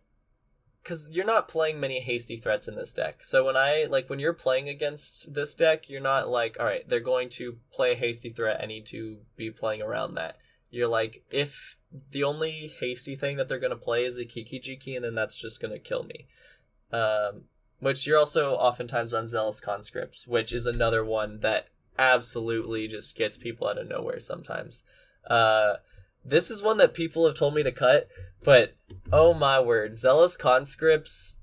because you're not playing many hasty threats in this deck. So when i like when you're playing against this deck you're not like all right they're going to play a hasty threat. I need to be playing around that. You're like if the only hasty thing that they're going to play is a kiki jiki and then that's just going to kill me. Um which you're also oftentimes on zealous conscripts which is another one that absolutely just gets people out of nowhere sometimes. Uh this is one that people have told me to cut but oh my word zealous conscripts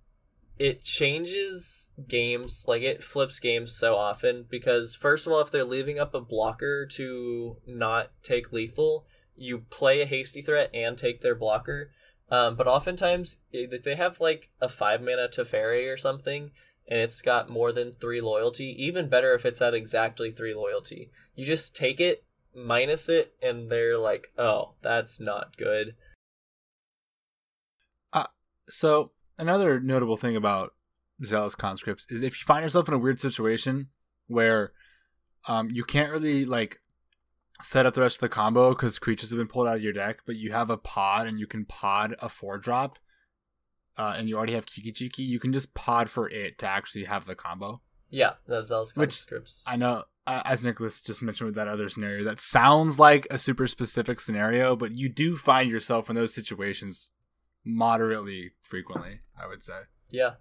it changes games like it flips games so often because first of all if they're leaving up a blocker to not take lethal you play a hasty threat and take their blocker um, but oftentimes if they have like a five mana Teferi or something and it's got more than three loyalty even better if it's at exactly three loyalty. You just take it minus it and they're like oh that's not good. So another notable thing about zealous conscripts is if you find yourself in a weird situation where um, you can't really like set up the rest of the combo because creatures have been pulled out of your deck, but you have a pod and you can pod a four drop, uh, and you already have Kiki Jiki, you can just pod for it to actually have the combo. Yeah, the Zealous Which conscripts. I know, uh, as Nicholas just mentioned with that other scenario, that sounds like a super specific scenario, but you do find yourself in those situations moderately frequently. I would say. Yeah.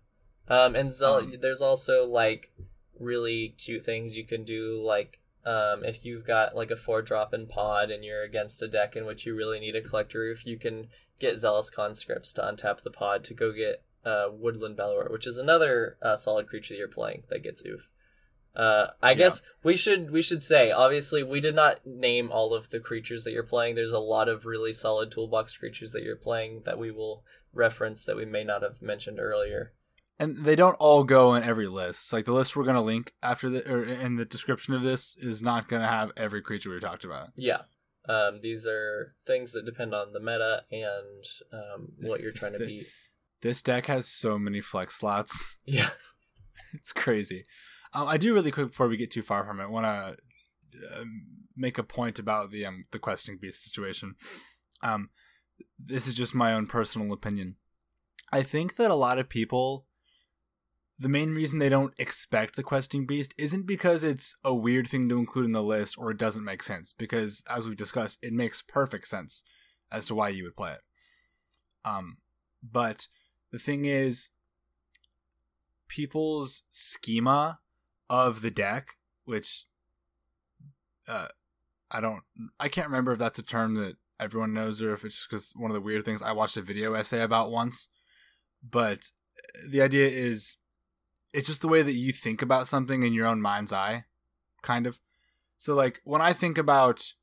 Um, and Zeal- Um, there's also like really cute things you can do, like um, if you've got like a four drop in pod and you're against a deck in which you really need a collector ouphe, you can get Zealous Conscripts to untap the pod to go get uh, Woodland Bellower, which is another uh, solid creature that you're playing that gets ouphe. Uh, I Yeah. guess we should we should say obviously we did not name all of the creatures that you're playing. There's a lot of really solid toolbox creatures that you're playing that we will reference that we may not have mentioned earlier. And they don't all go in every list. Like the list we're gonna link after the or in the description of this is not gonna have every creature we talked about. Yeah. Um, these are things that depend on the meta and um, what you're trying to The- beat. This deck has so many flex slots. Yeah. it's crazy. Um, I do really quick before we get too far from it, want to um, make a point about the um, the questing beast situation. Um, this is just my own personal opinion. I think that a lot of people, the main reason they don't expect the questing beast isn't because it's a weird thing to include in the list or it doesn't make sense. Because as we've discussed, it makes perfect sense as to why you would play it. Um, but the thing is, people's schema of the deck, which uh, I don't, I can't remember if that's a term that everyone knows or if it's because one of the weird things I watched a video essay about once. But the idea is, it's just the way that you think about something in your own mind's eye, kind of. So, like when I think about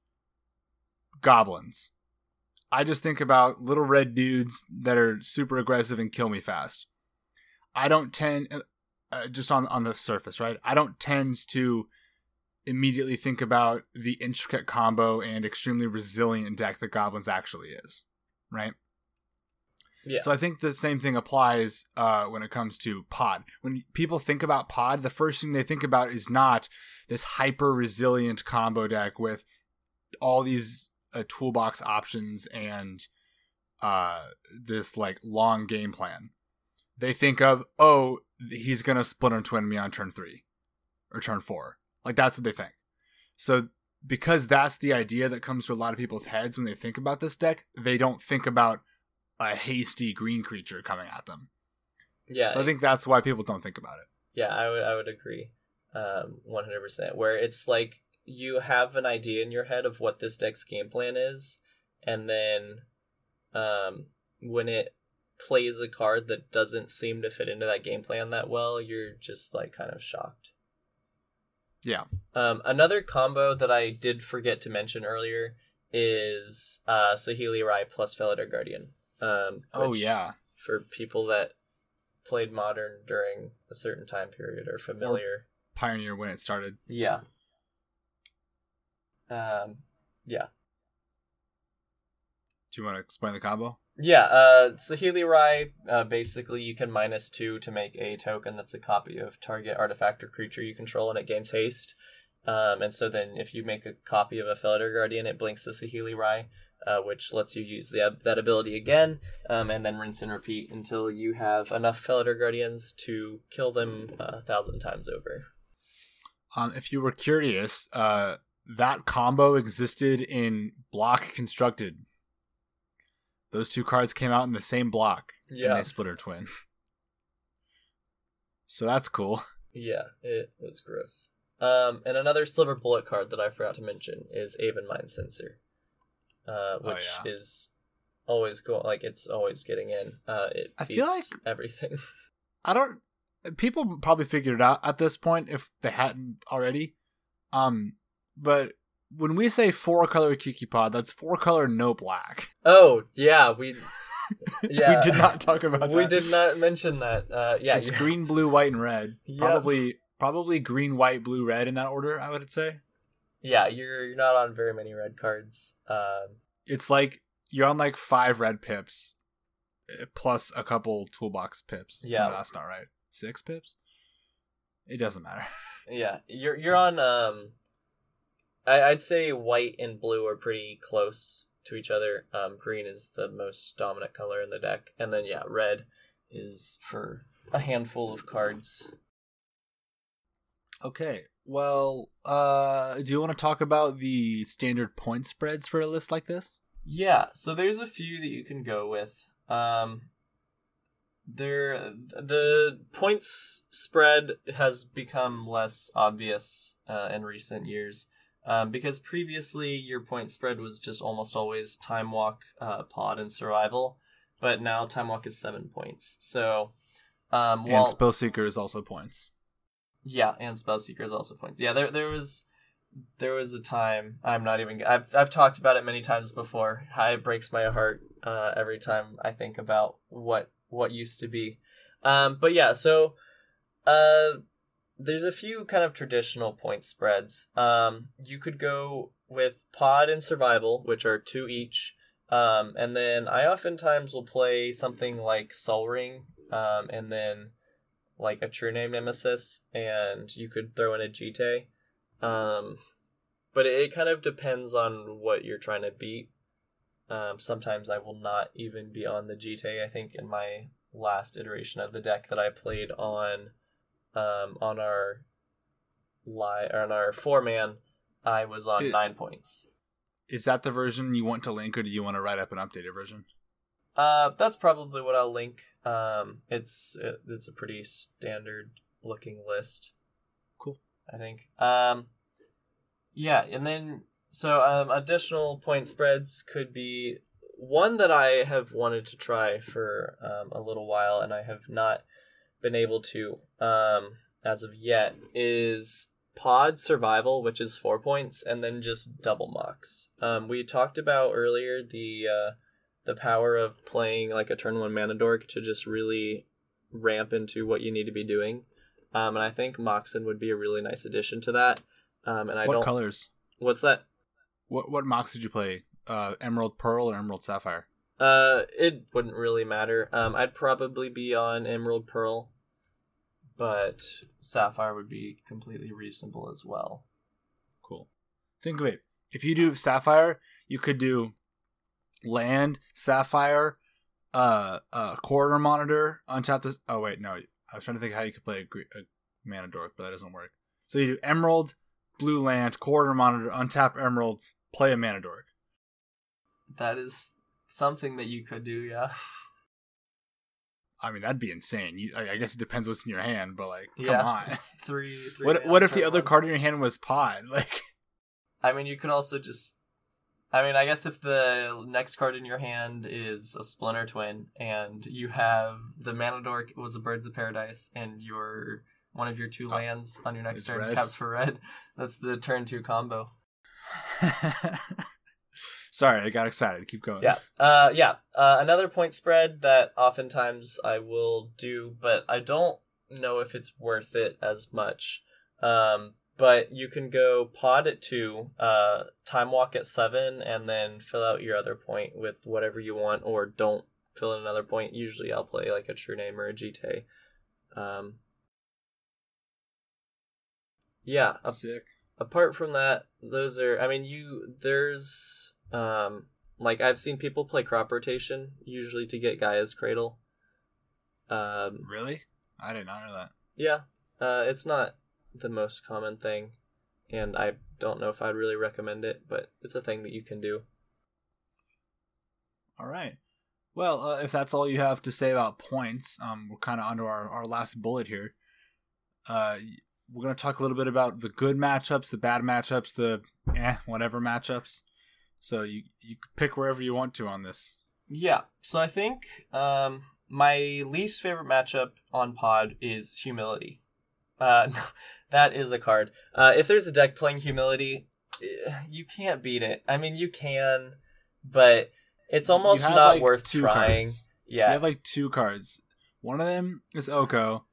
goblins, I just think about little red dudes that are super aggressive and kill me fast. I don't tend, uh, just on on the surface, right? I don't tend to immediately think about the intricate combo and extremely resilient deck that Goblins actually is, right? Yeah. So I think the same thing applies uh, when it comes to Pod. When people think about Pod, the first thing they think about is not this hyper resilient combo deck with all these uh, toolbox options and uh, this like long game plan. They think of oh he's gonna splinter twin me on turn three or turn four. Like that's what they think. So because that's the idea that comes to a lot of people's heads when they think about this deck, they don't think about a hasty green creature coming at them. yeah. So I think that's why people don't think about it. Yeah, I would I would agree, um, one hundred percent. Where it's like you have an idea in your head of what this deck's game plan is, and then, um, when it plays a card that doesn't seem to fit into that game plan that well, you're just like kind of shocked. Yeah. Um, another combo that I did forget to mention earlier is uh, Saheeli Rai plus Felidar Guardian. Um, Oh yeah. for people that played modern during a certain time period or familiar. Pioneer when it started. yeah. Um yeah. Do you want to explain the combo? Yeah, uh Saheeli Rai, uh basically you can minus two to make a token that's a copy of target artifact or creature you control and it gains haste. Um and so then if you make a copy of a Felidar Guardian, it blinks the Saheeli Rai. Uh, which lets you use the, that ability again, um, and then rinse and repeat until you have enough Felidar Guardians to kill them uh, a thousand times over. Um, if you were curious, uh, that combo existed in Block Constructed. Those two cards came out in the same block, Yeah. and they split her twin. so that's cool. Yeah, it was gross. Um, and another silver bullet card that I forgot to mention is Aven Mindcensor, uh, Oh, which yeah. is always going like it's always getting in. Uh, it I beats feel like- everything. I don't. People probably figured it out at this point if they hadn't already. Um, but when we say four color Kiki Pod, that's four color no black. oh yeah, we yeah we did not talk about we that. did not mention that. Uh, yeah, it's you- green, blue, white, and red. Yep. Probably, probably green, white, blue, red in that order. I would say yeah, you're you're not on very many red cards. Um, it's like you're on like five red pips, eh, plus a couple toolbox pips. Yeah. No, that's not right. Six pips. It doesn't matter. Yeah, you're you're on. Um, I, I'd say white and blue are pretty close to each other. Um, green is the most dominant color in the deck, and then yeah, red is for a handful of cards. Okay. Well, uh, do you want to talk about the standard point spreads for a list like this? Yeah, so there's a few that you can go with. Um, there, the points spread has become less obvious uh, in recent years um, because previously your point spread was just almost always time walk, uh, pod, and survival, but now time walk is seven points. So, um, And while, Spellseeker is also points. Yeah, and Spellseeker is also points. Yeah, there there was there was a time I'm not even I've I've talked about it many times before. How it breaks my heart uh, every time I think about what what used to be. Um, but yeah, so uh, there's a few kind of traditional point spreads. Um, you could go with pod and survival, which are two each. Um, and then I oftentimes will play something like Sol Ring, um, and then like a true name nemesis, and you could throw in a Jitte. Um, but it, it kind of depends on what you're trying to beat. Um, sometimes I will not even be on the Jitte. I think in my last iteration of the deck that I played on, um, on our li- or on our four man, I was on It- nine points. Is that the version you want to link, or do you want to write up an updated version? Uh, that's probably what I'll link. Um, it's it, it's a pretty standard looking list. Cool. I think. Um, yeah, and then so um, additional point spreads could be one that I have wanted to try for um, a little while, and I have not been able to um, as of yet. Is pod survival, which is four points, and then just double mocks. Um, we talked about earlier the uh, the power of playing like a turn one mana dork to just really ramp into what you need to be doing. Um, and I think Moxen would be a really nice addition to that. Um, and I what don't. colors? What's that? What what mocks did you play? Uh, Emerald Pearl or Emerald Sapphire? Uh, it wouldn't really matter. Um, I'd probably be on Emerald Pearl, but Sapphire would be completely reasonable as well. Cool. Think of it. If you do Sapphire, you could do land Sapphire, uh, uh, corridor monitor on top. This. Oh wait, no. I was trying to think how you could play a, gre- a mana dork, but that doesn't work. So you do Emerald, blue land, corridor monitor, untap Emerald, play a mana dork. That is something that you could do, yeah. I mean, that'd be insane. You, I, guess it depends what's in your hand, but like, come yeah. on. three, three. What what if the other one. card in your hand was Pod? Like, I mean, you could also just. I mean, I guess if the next card in your hand is a Splinter Twin, and you have the Mana Dork was a Birds of Paradise, and your one of your two lands on your next it's turn red. taps for red, that's the turn two combo. sorry, I got excited. Keep going. Yeah, uh, yeah. Uh, another point spread that oftentimes I will do, but I don't know if it's worth it as much. Um, but you can go pod at two, uh, time walk at seven, and then fill out your other point with whatever you want, or don't fill in another point. Usually, I'll play like a true name or a GT. Um, yeah, a- Sick. apart from that, those are. I mean, you there's um like I've seen people play crop rotation usually to get Gaea's Cradle. Um, Really? I did not know that. yeah, uh, it's not the most common thing, and I don't know if I'd really recommend it, but it's a thing that you can do. All right. Well, uh, if that's all you have to say about points, um, we're kind of onto our, our last bullet here. Uh, we're going to talk a little bit about the good matchups, the bad matchups, the eh, whatever matchups. So you you pick wherever you want to on this. Yeah, so I think um, my least favorite matchup on Pod is Humility. Uh, that is a card. Uh, if there's a deck playing Humility, eh, you can't beat it. I mean, you can, but it's almost have, not like, worth two trying. cards. Yeah, You have like two cards. One of them is Oko,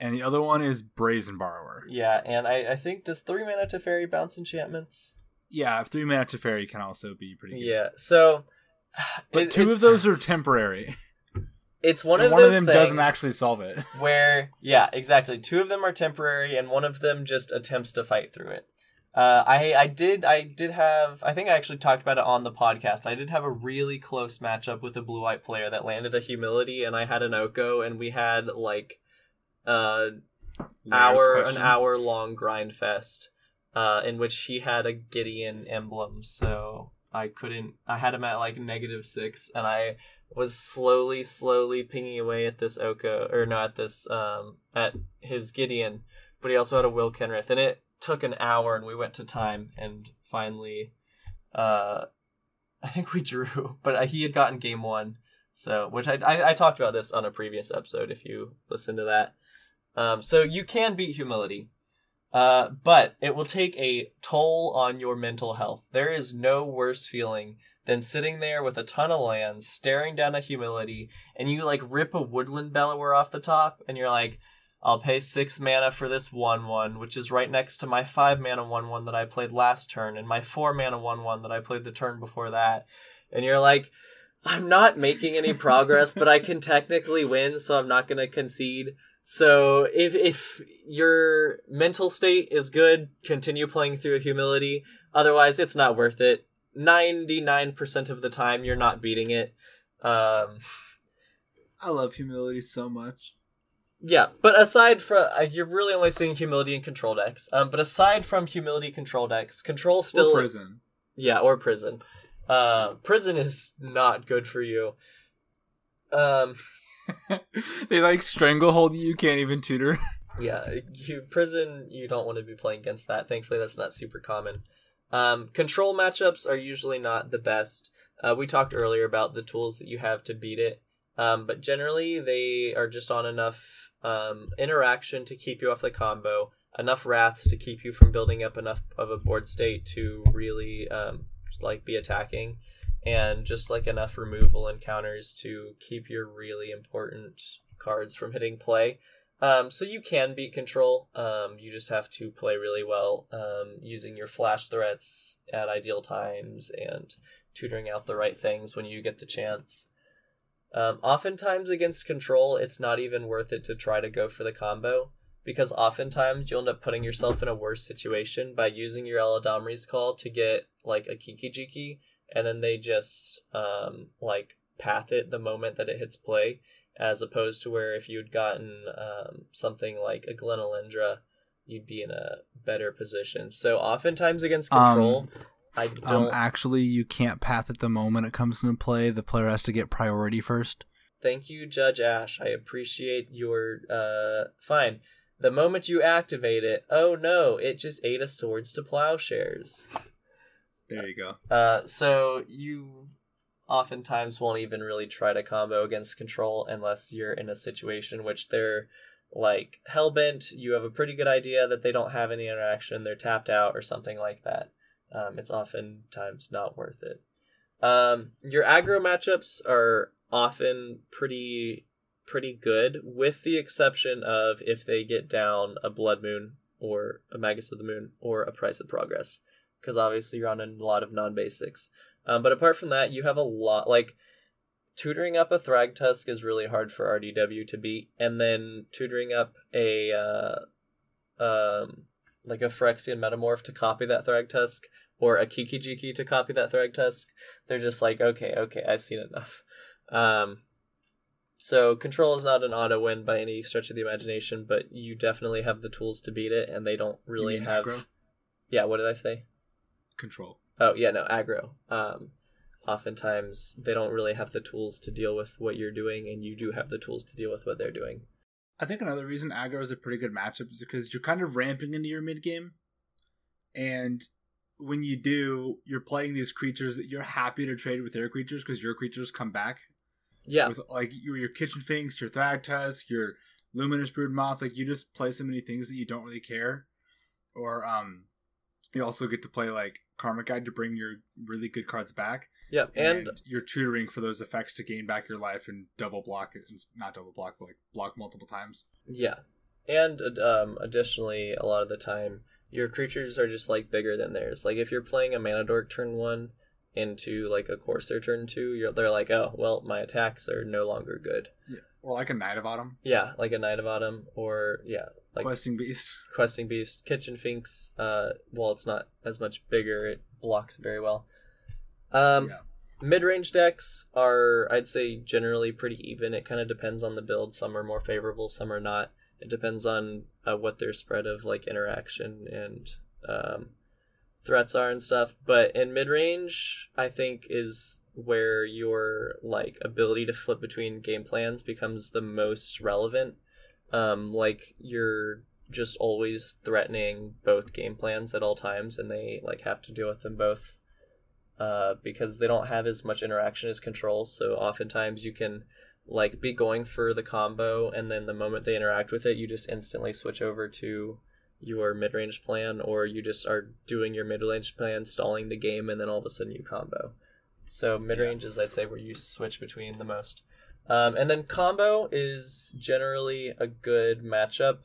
and the other one is Brazen Borrower. yeah, and I, I think does three mana Teferi bounce enchantments? Yeah, three mana Teferi can also be pretty good. Yeah, so But it- two of those are temporary. It's one And of one those of them things doesn't actually solve it. where yeah exactly two of them are temporary and one of them just attempts to fight through it uh, I I did I did have I think I actually talked about it on the podcast. I did have a really close matchup with a blue white player that landed a humility, and I had an Oko, and we had like, uh, hour an hour long grind fest, uh, in which he had a Gideon emblem. So I couldn't. I had him at like negative six, and I was slowly, slowly pinging away at this Oko, or no, at this um at his Gideon, but he also had a Will Kenrith, and it took an hour, and we went to time, and finally, uh, I think we drew, but he had gotten game one. So, which I, I, I talked about this on a previous episode. If you listen to that, um, so you can beat humility, uh, but it will take a toll on your mental health. There is no worse feeling than sitting there with a ton of lands, staring down at humility, and you like rip a woodland bellower off the top, and you're like, I'll pay six mana for this one one, which is right next to my five mana one one that I played last turn, and my four mana one one that I played the turn before that. And you're like, I'm not making any progress, but I can technically win, so I'm not gonna concede. So if if your mental state is good, continue playing through humility. Otherwise, it's not worth it. Ninety nine percent of the time, you're not beating it. Um, I love humility so much. Yeah, but aside from uh, you're really only seeing humility in control decks. Um, but aside from humility control decks, control still or prison. Yeah, or prison. Uh, prison is not good for you. Um, they like stranglehold you. You can't even tutor. yeah, you prison. You don't want to be playing against that. Thankfully, that's not super common. Um, control matchups are usually not the best. Uh, we talked earlier about the tools that you have to beat it, um, but generally they are just on enough um, interaction to keep you off the combo, enough wraths to keep you from building up enough of a board state to really um, like be attacking, and just like enough removal encounters to keep your really important cards from hitting play. Um, so you can beat control. Um, you just have to play really well um, using your flash threats at ideal times and tutoring out the right things when you get the chance. Um, oftentimes against control, it's not even worth it to try to go for the combo because oftentimes you'll end up putting yourself in a worse situation by using your Eladamri's call to get like a Kiki Jiki, and then they just um, like path it the moment that it hits play as opposed to where if you'd gotten um, something like a Glen Elendra, you'd be in a better position. So oftentimes against control, um, I um, don't. Um, actually, you can't path at the moment it comes into play. The player has to get priority first. Thank you, Judge Ash. I appreciate your. Uh, fine. The moment you activate it, oh no, it just ate us towards to plowshares. There you go. Uh, so you oftentimes won't even really try to combo against control unless you're in a situation which they're like hellbent. You have a pretty good idea that they don't have any interaction, they're tapped out or something like that. Um, it's oftentimes not worth it. Um, your aggro matchups are often pretty pretty good, with the exception of if they get down a Blood Moon or a Magus of the Moon or a Price of Progress, because obviously you're on a lot of non basics. Um, but apart from that, you have a lot like tutoring up a Thragtusk is really hard for RDW to beat, and then tutoring up a uh, um, like a Phyrexian Metamorph to copy that Thragtusk or a Kiki Jiki to copy that Thragtusk. They're just like, okay, okay, I've seen enough. Um, so control is not an auto win by any stretch of the imagination, but you definitely have the tools to beat it, and they don't really have. Aggro? Yeah, what did I say? Control. Oh yeah, no aggro. Um, oftentimes they don't really have the tools to deal with what you're doing, and you do have the tools to deal with what they're doing. I think another reason aggro is a pretty good matchup is because you're kind of ramping into your mid game, and when you do, you're playing these creatures that you're happy to trade with their creatures because your creatures come back. Yeah, with like your, your kitchen finks, your Thragtusk, your luminous brood moth. Like you just play so many things that you don't really care, or um, you also get to play like Karmic Guide to bring your really good cards back. Yep, and, and, you're tutoring for those effects to gain back your life and double block it, not double block, but like block multiple times. Yeah, and um, additionally, a lot of the time your creatures are just like bigger than theirs. Like if you're playing a mana dork turn one into like a courser turn two, you're they're like, oh well, my attacks are no longer good. Yeah, or like a Knight of Autumn. Yeah, like a Knight of Autumn, or yeah, like questing beast. Questing beast kitchen finks uh well it's not as much bigger it blocks very well. Um yeah. mid-range decks are i'd say generally pretty even. It kind of depends on the build. Some are more favorable some are not. It depends on uh, what their spread of like interaction and um, threats are and stuff. But in mid range, I think is where your like ability to flip between game plans becomes the most relevant. Um, like you're just always threatening both game plans at all times, and they like have to deal with them both uh, because they don't have as much interaction as control. So oftentimes you can like be going for the combo, and then the moment they interact with it, you just instantly switch over to your mid range plan, or you just are doing your mid range plan, stalling the game, and then all of a sudden you combo. So mid range is I'd say where you switch between the most. Um, and then combo is generally a good matchup,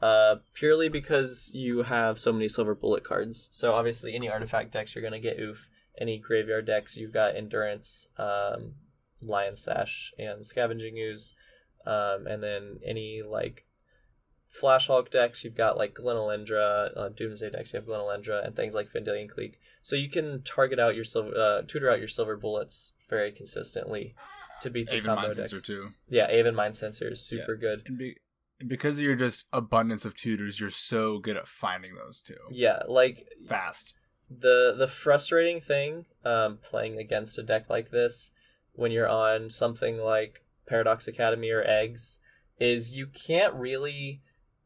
uh, purely because you have so many silver bullet cards. So obviously, any artifact decks you're gonna get ouphe. Any graveyard decks you've got endurance, um, lion sash, and scavenging ooze, um, and then any like Flash Hulk decks, you've got like Glen Elendra, uh, Doomsday decks, you have Glen Elendra, and things like Vendilion Clique. So you can target out your silver, uh, tutor out your silver bullets very consistently to beat the Even combo Mind decks. Sensor too. Yeah, Aven Mindcensor is super good. And, be, because of your just abundance of tutors, you're so good at finding those too. Yeah, like Fast. the the frustrating thing um, playing against a deck like this when you're on something like Paradox Academy or Eggs is you can't really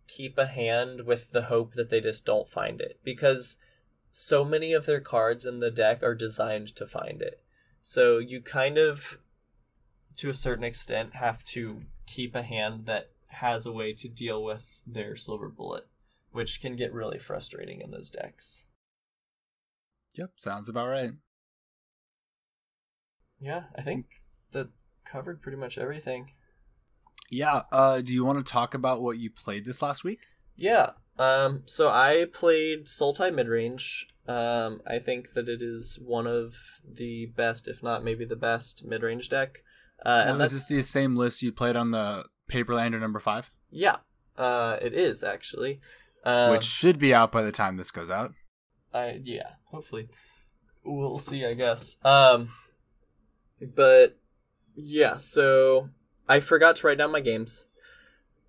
keep a hand with the hope that they just don't find it because so many of their cards in the deck are designed to find it. So you kind of to a certain extent have to keep a hand that has a way to deal with their silver bullet, which can get really frustrating in those decks. Yep, sounds about right. Yeah, I think that covered pretty much everything. Yeah. Uh, do you want to talk about what you played this last week? Yeah. Um, so I played Sultai midrange. Um, I think that it is one of the best, if not maybe the best, midrange deck. Uh, and and is this the same list you played on the Paperlander number five, yeah, uh, it is actually. Um, which should be out by the time this goes out? I yeah, hopefully we'll see. I guess. Um, but yeah, so I forgot to write down my games.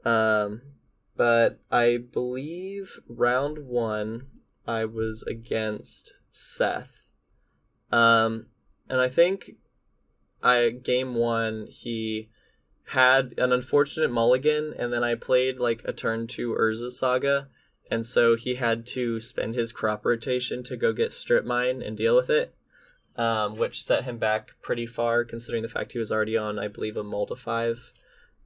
Um, but I believe round one I was against Seth. Um, and I think I game one he had an unfortunate mulligan, and then I played like a turn two Urza Saga, and so he had to spend his crop rotation to go get strip mine and deal with it, um, which set him back pretty far considering the fact he was already on, I believe, a multi five.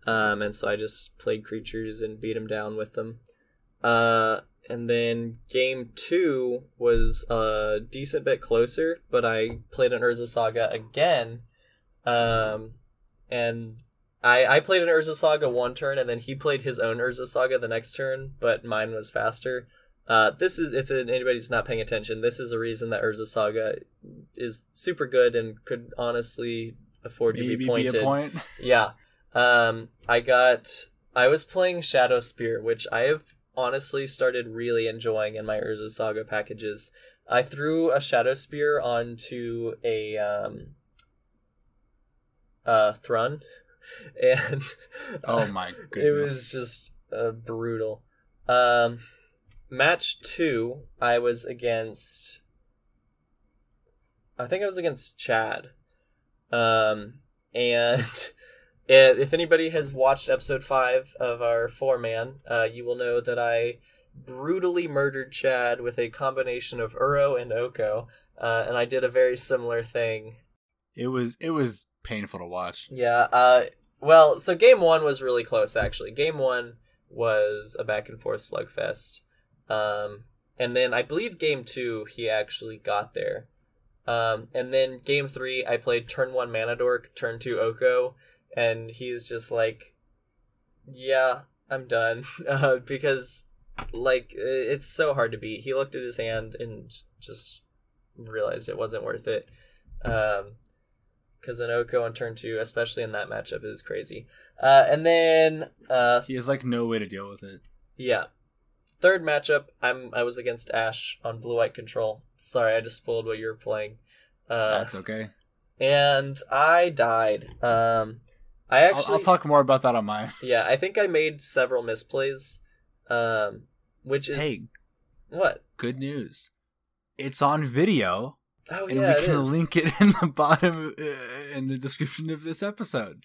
Um, and so I just played creatures and beat him down with them. Uh, and then game two was a decent bit closer, but I played an Urza Saga again. Um, and I, I played an Urza Saga one turn, and then he played his own Urza Saga the next turn, but mine was faster. Uh, this is, if anybody's not paying attention, this is a reason that Urza Saga is super good and could honestly afford to Maybe be be pointed. a point. Yeah. Um, I got. I was playing Shadowspear, which I have honestly started really enjoying in my Urza Saga packages. I threw a Shadowspear onto a um, uh, Thrun, and Oh my it was just uh, brutal. Um, match two, I was against. I think I was against Chad. Um, and if anybody has watched episode five of our four man, uh, you will know that I brutally murdered Chad with a combination of Uro and Oko, uh, and I did a very similar thing It was it was painful to watch. yeah. Uh, well, so game one was really close, actually. Game one was a back and forth slugfest. Um, and then I believe game two, he actually got there. Um, and then game three, I played turn one Manadork, turn two Oko, and he's just like, yeah, I'm done. Uh, because, like, it's so hard to beat. He looked at his hand and just realized it wasn't worth it. Um, because an Oko on turn two, especially in that matchup, is crazy. Uh, and then, uh, He has like no way to deal with it. yeah, third matchup, I'm I was against Ash on blue white control. Sorry, I just spoiled what you were playing. Uh, That's okay. and I died. Um, I I'll, actually I'll talk more about that on mine. Yeah, I think I made several misplays, um, which is Hey, what? good news. It's on video, Oh and yeah, we can link it in the bottom uh, in the description of this episode.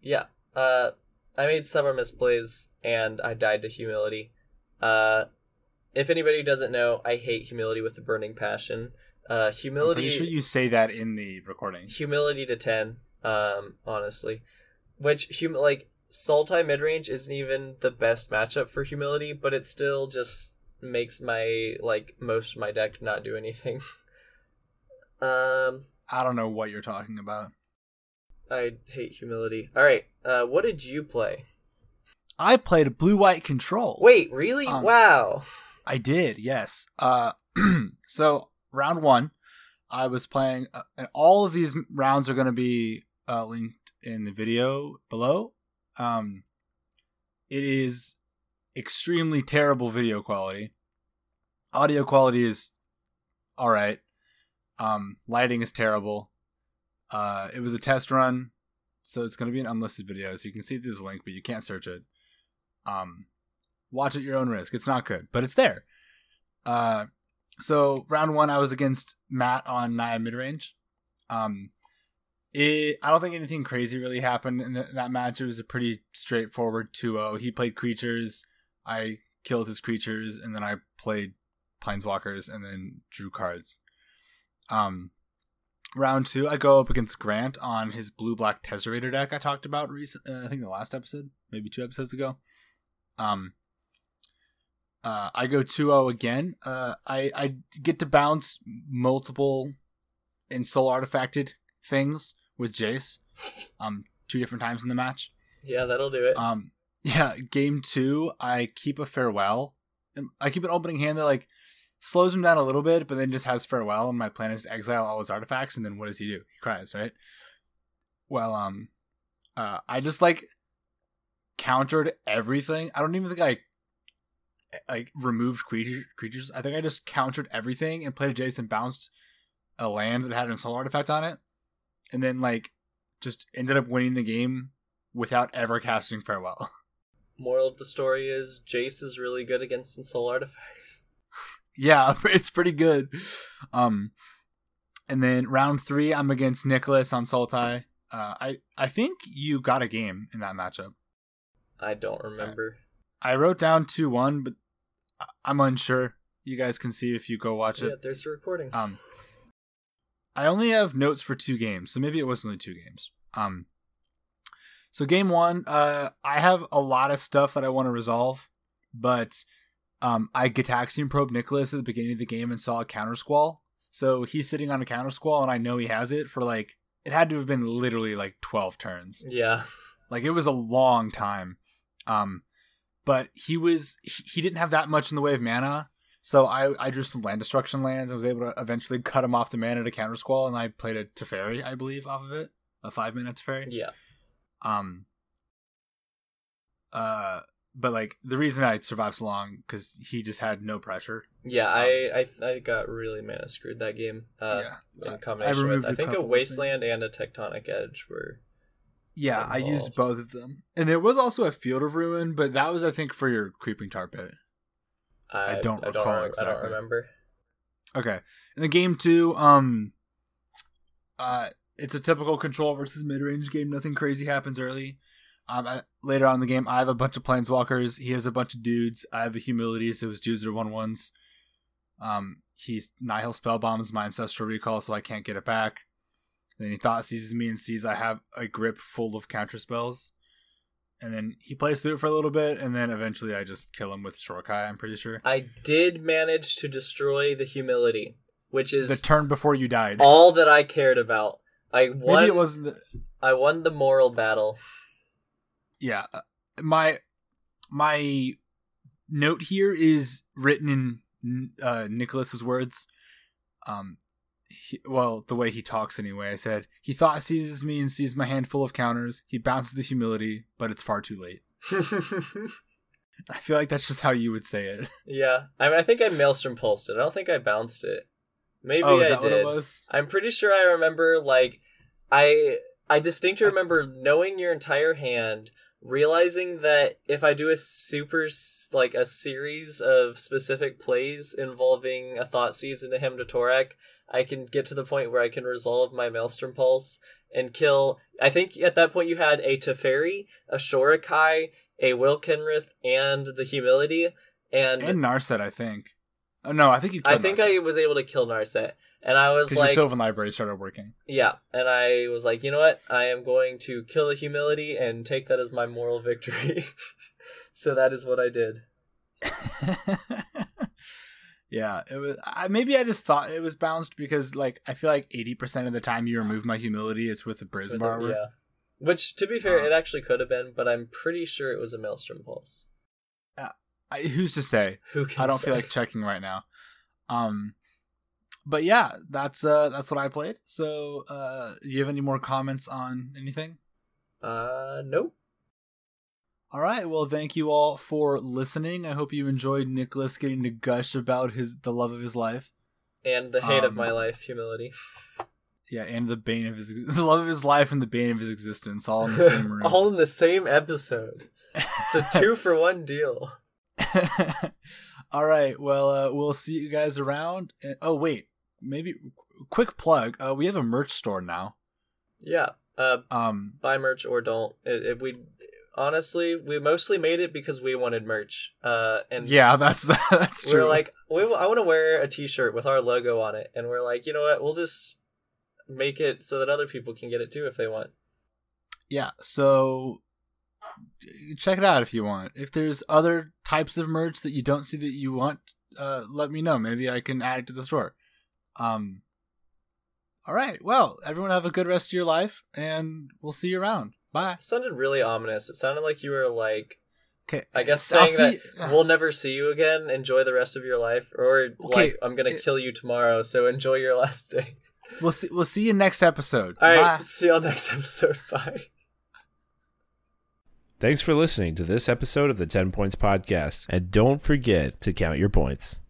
Yeah, uh, I made several misplays and I died to humility. Uh, if anybody doesn't know, I hate humility with a burning passion. Uh, I'm humility. pretty sure you say that in the recording. humility to 10 um honestly which hum like sultai midrange isn't even the best matchup for humility but it still just makes my like most of my deck not do anything um I don't know what you're talking about. i hate humility all right uh what did you play I played a blue white control. wait really Um, wow I did, yes. Uh, so round one, I was playing, uh, and all of these rounds are going to be uh, linked in the video below. Um, it is extremely terrible video quality. Audio quality is all right. Um, lighting is terrible. Uh, it was a test run, so it's going to be an unlisted video. So you can see this link, but you can't search it. Um, watch at your own risk. It's not good, but it's there. Uh, so round one, I was against Matt on Naya midrange. Um, it, I don't think anything crazy really happened in th- that match. It was a pretty straightforward 2-0. He played creatures, I killed his creatures, and then I played planeswalkers and then drew cards. Um, round two, I go up against Grant on his blue black Tezzerator deck I talked about recent. Uh, I think the last episode, maybe two episodes ago. Um, uh, I go 2-0 again. Uh, I I get to bounce multiple in soul artifacted things with Jace. Um, two different times in the match. yeah that'll do it Um, yeah, game two, I keep a farewell. And I keep an opening hand that like slows him down a little bit, but then just has farewell. And my plan is to exile all his artifacts. And then what does he do? He cries, right? Well, um, uh, I just like countered everything. I don't even think I like removed creatures. Creatures. I think I just countered everything and played a Jason bounced a land that had an soul artifact on it, and then like just ended up winning the game without ever casting farewell. moral of the story is jace is really good against soul artifacts yeah, it's pretty good. Um, and then round three, I'm against Nicholas on Sultai. Uh, I I think you got a game in that matchup. I don't remember I wrote down two one, but I'm unsure. You guys can see if you go watch yeah it. there's a recording Um, I only have notes for two games, so maybe it was only two games. Um, so game one, uh, I have a lot of stuff that I want to resolve, but um, I Gitaxian Probe Nicholas at the beginning of the game and saw a Countersquall. So he's sitting on a Countersquall, and I know he has it for like it had to have been literally like twelve turns. yeah Like it was a long time. Um, but he was he, didn't have that much in the way of mana. So I, I drew some land destruction lands. I was able to eventually cut him off the mana to Countersquall, and I played a Teferi, I believe, off of it, a five mana Teferi. yeah Um. Uh, but like the reason I survived so long because he just had no pressure. Yeah, I, I I got really mana screwed that game. Uh, Yeah. in combination with I think a wasteland and a tectonic edge were. Yeah, I used both of them, and there was also a Field of Ruin, but that was I think for your creeping tar pit. I, I don't I don't, recall remember, I don't remember. Okay. In the game two, um uh it's a typical control versus mid range game. Nothing crazy happens early. Um I, later on in the game I have a bunch of planeswalkers. He has a bunch of dudes. I have a humility, so his dudes are one ones. Um he's Nihil Spellbombs my ancestral recall, so I can't get it back. Then he Thoughtseizes me and sees I have a grip full of counter spells. And then he plays through it for a little bit, and then eventually I just kill him with Shorikai, I'm pretty sure. I did manage to destroy the humility, which is The turn before you died. all that I cared about. I won. Maybe it wasn't the, I won the moral battle. yeah uh, my my note here is written in uh nicholas's words um he, well the way he talks anyway i said he Thoughtseizes me and sees my hand full of counters he bounces the humility but it's far too late i feel like that's just how you would say it yeah, I mean, I think I maelstrom pulsed it. I don't think I bounced it. Maybe oh is I that did. what it was I'm pretty sure I remember like I I distinctly remember knowing your entire hand, realizing that if I do a super like a series of specific plays involving a Thoughtseize and Hymn to Tourach, I can get to the point where I can resolve my Maelstrom Pulse and kill. I think at that point you had a Teferi, a Shorikai, a Wilkenrith, and the Humility, and, And Narset, I think. Oh no, I think you. I think Narset, I was able to kill Narset. And I was like, your Sylvan Library started working. yeah, and I was like, you know what? I am going to kill the humility and take that as my moral victory. so that is what I did. yeah, it was. I, maybe I just thought it was bounced because, like, I feel like eighty percent of the time you remove my humility, it's with the With it, yeah. Which, to be fair, Uh, it actually could have been, but I'm pretty sure it was a Maelstrom Pulse. I, who's to say? Who I don't say? feel like checking right now. Um, but yeah, that's uh that's what I played. So, uh, do you have any more comments on anything? Uh, nope. All right. Well, thank you all for listening. I hope you enjoyed Nicholas getting to gush about his the love of his life. And the hate of Um, my life, humility. Yeah, and the bane of his the love of his life and the bane of his existence all in the same room. All in the same episode. It's a two for one deal. all right. Well, uh, we'll see you guys around. And, oh wait, maybe quick plug. Uh, we have a merch store now. Yeah. Uh, Um, buy merch or don't. It, we honestly, we mostly made it because we wanted merch. Uh, and yeah, that's that's true. we are like, we, I want to wear a T-shirt with our logo on it, and we're like, you know what? We'll just make it so that other people can get it too if they want. yeah. So check it out if you want. If there's other types of merch that you don't see that you want, uh, let me know. Maybe I can add it to the store. Um. All right. Well, everyone have a good rest of your life, and we'll see you around. Bye. It sounded really ominous. It sounded like you were like, Okay. I guess I'll saying see- that we'll never see you again. Enjoy the rest of your life, or Okay, like I'm gonna it- kill you tomorrow. So enjoy your last day. We'll see. We'll see you next episode. All right. Bye. See y'all next episode. Bye. Thanks for listening to this episode of the 10 Points Podcast. And don't forget to count your points.